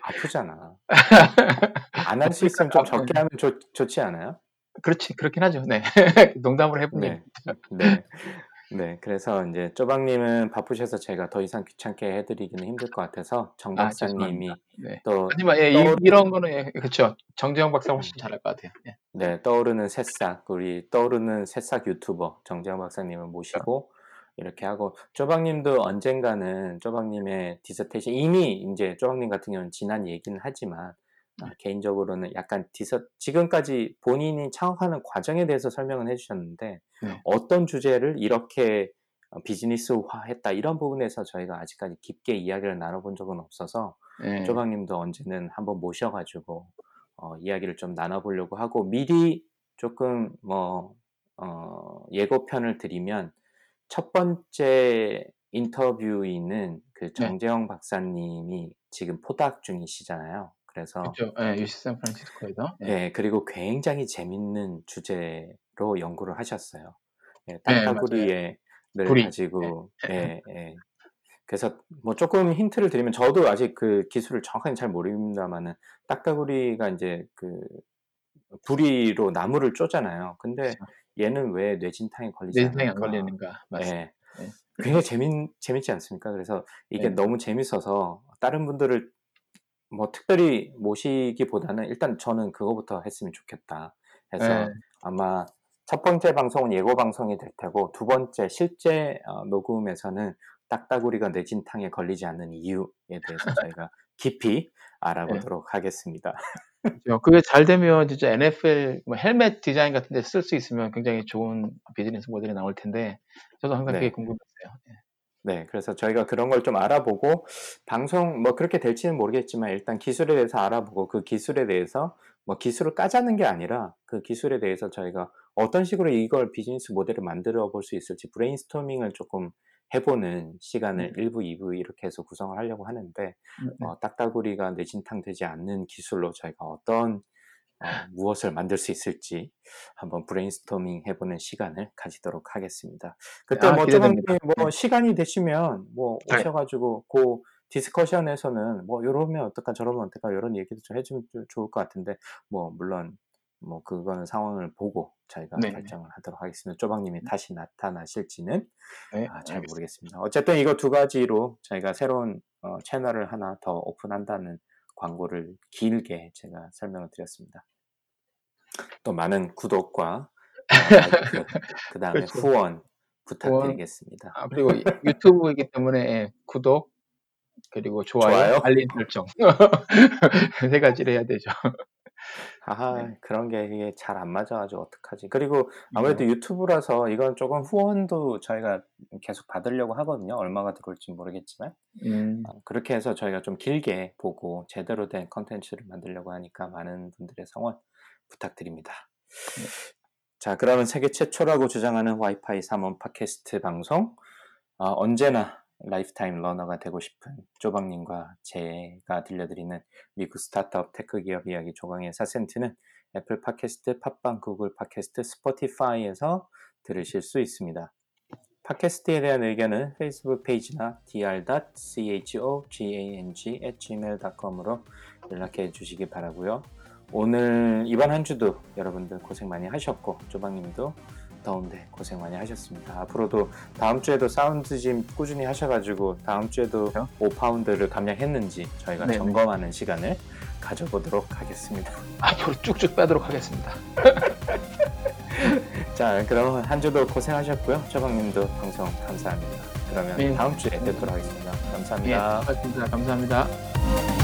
아프잖아. 안 할 수 있으면 좀 적게 하면 좋, 좋지 않아요? 그렇지, 그렇긴 하죠. 네. 농담을 해보니. 네, 네, 네. 그래서 이제 쪼박님은 바쁘셔서 제가 더 이상 귀찮게 해드리기는 힘들 것 같아서 정 아, 박사님이. 네. 또 하지만 예, 이, 떠오르- 이런 거는 예, 그렇죠. 정재영 박사 훨씬 잘할 것 같아요. 예. 네, 떠오르는 새싹, 우리 떠오르는 새싹 유튜버 정재영 박사님을 모시고 이렇게 하고 쪼박님도 언젠가는 쪼박님의 dissertation 이미 이제 쪼박님 같은 경우는 지난 얘기는 하지만 아, 개인적으로는 약간 디서 지금까지 본인이 창업하는 과정에 대해서 설명은 해주셨는데 네. 어떤 주제를 이렇게 어, 비즈니스화했다 이런 부분에서 저희가 아직까지 깊게 이야기를 나눠본 적은 없어서 예. 쪼박님도 언제는 한번 모셔가지고 어, 이야기를 좀 나눠보려고 하고 미리 조금 뭐 어, 예고편을 드리면 첫 번째 인터뷰인은 그 정재영 박사님이 지금 포닥 중이시잖아요. 그래서 그렇죠. 예, UC 샌프란시스코에서. 예. 예, 그리고 굉장히 재밌는 주제로 연구를 하셨어요. 예, 네, 땅따구리를 구리. 가지고, 예, 예. 그래서 뭐 조금 힌트를 드리면 저도 아직 그 기술을 정확하게 잘 모릅니다만은 땅따구리가 이제 그 부리로 나무를 쪼잖아요. 근데 그렇죠. 얘는 왜 뇌진탕에 걸리지 뇌진탕이 안 않을까? 걸리는가. 맞습니다. 예. 네. 굉장히 재밌, 재밌지 않습니까? 그래서 이게 네. 너무 재밌어서 다른 분들을 뭐 특별히 모시기보다는 일단 저는 그거부터 했으면 좋겠다 해서 네. 아마 첫 번째 방송은 예고 방송이 될 테고 두 번째 실제 어, 녹음에서는 딱따구리가 뇌진탕에 걸리지 않는 이유에 대해서 저희가 깊이 알아보도록 하겠습니다. 그죠. 그게 잘 되면 진짜 NFL 뭐 헬멧 디자인 같은 데 쓸 수 있으면 굉장히 좋은 비즈니스 모델이 나올 텐데 저도 항상 네. 그게 궁금했어요. 예. 네, 그래서 저희가 그런 걸 좀 알아보고 방송 뭐 그렇게 될지는 모르겠지만 일단 기술에 대해서 알아보고 그 기술에 대해서 뭐 기술을 까자는 게 아니라 그 기술에 대해서 저희가 어떤 식으로 이걸 비즈니스 모델을 만들어 볼 수 있을지 브레인스토밍을 조금 해보는 시간을 1부, 2부 이렇게 해서 구성을 하려고 하는데 음, 네. 어, 딱따구리가 뇌진탕 되지 않는 기술로 저희가 어떤 어, 무엇을 만들 수 있을지 한번 브레인스토밍 해보는 시간을 가지도록 하겠습니다. 그때 아, 뭐. 조금 뭐 네. 시간이 되시면 뭐 네. 오셔가지고 그 discussion에서는 뭐 이러면 어떨까 저러면 어떨까 이런 얘기도 좀 해주면 좀 좋을 것 같은데 뭐 물론 뭐 그거는 상황을 보고 저희가 네네. 결정을 하도록 하겠습니다. 쪼박님이 다시 나타나실지는 네, 아, 잘 알겠습니다. 모르겠습니다. 어쨌든 이거 두 가지로 저희가 새로운 어, 채널을 하나 더 오픈한다는 광고를 길게 제가 설명을 드렸습니다. 또 많은 구독과 그 다음에 그렇죠. 후원 부탁드리겠습니다. 아, 그리고 이- 유튜브이기 때문에 예, 구독 그리고 좋아요, 좋아요? 알림 설정 세 가지를 해야 되죠. 아하, 네. 그런 게 이게 잘 안 맞아가지고 어떡하지. 그리고 아무래도 유튜브라서 이건 조금 후원도 저희가 계속 받으려고 하거든요. 얼마가 들어올지 모르겠지만. 음, 어, 그렇게 해서 저희가 좀 길게 보고 제대로 된 컨텐츠를 만들려고 하니까 많은 분들의 성원 부탁드립니다. 자, 그러면 세계 최초라고 주장하는 와이파이 3원 팟캐스트 방송 어, 언제나 lifetime learner가 되고 싶은 조방님과 제가 들려드리는 미국 스타트업 tech 기업 이야기 조강의 4센트는 애플 팟캐스트, 팟빵, 구글 팟캐스트, 스포티파이에서 들으실 수 있습니다. 팟캐스트에 대한 의견은 페이스북 페이지나 dr.chogang@gmail.com으로 연락해 주시기 바라고요. 오늘 이번 한 주도 여러분들 고생 많이 하셨고 조방님도 더운데 고생 많이 하셨습니다. 앞으로도 다음 주에도 사운드 짐 꾸준히 하셔가지고 다음 주에도 그렇죠. 5파운드를 감량했는지 저희가 네네. 점검하는 시간을 가져보도록 하겠습니다. 앞으로 쭉쭉 빼도록 하겠습니다. 자, 그럼 한 주도 고생하셨고요. 조방님도 방송 감사합니다. 그러면 네. 다음 주에 뵙도록 하겠습니다. 예, 감사합니다. 고맙습니다. 감사합니다.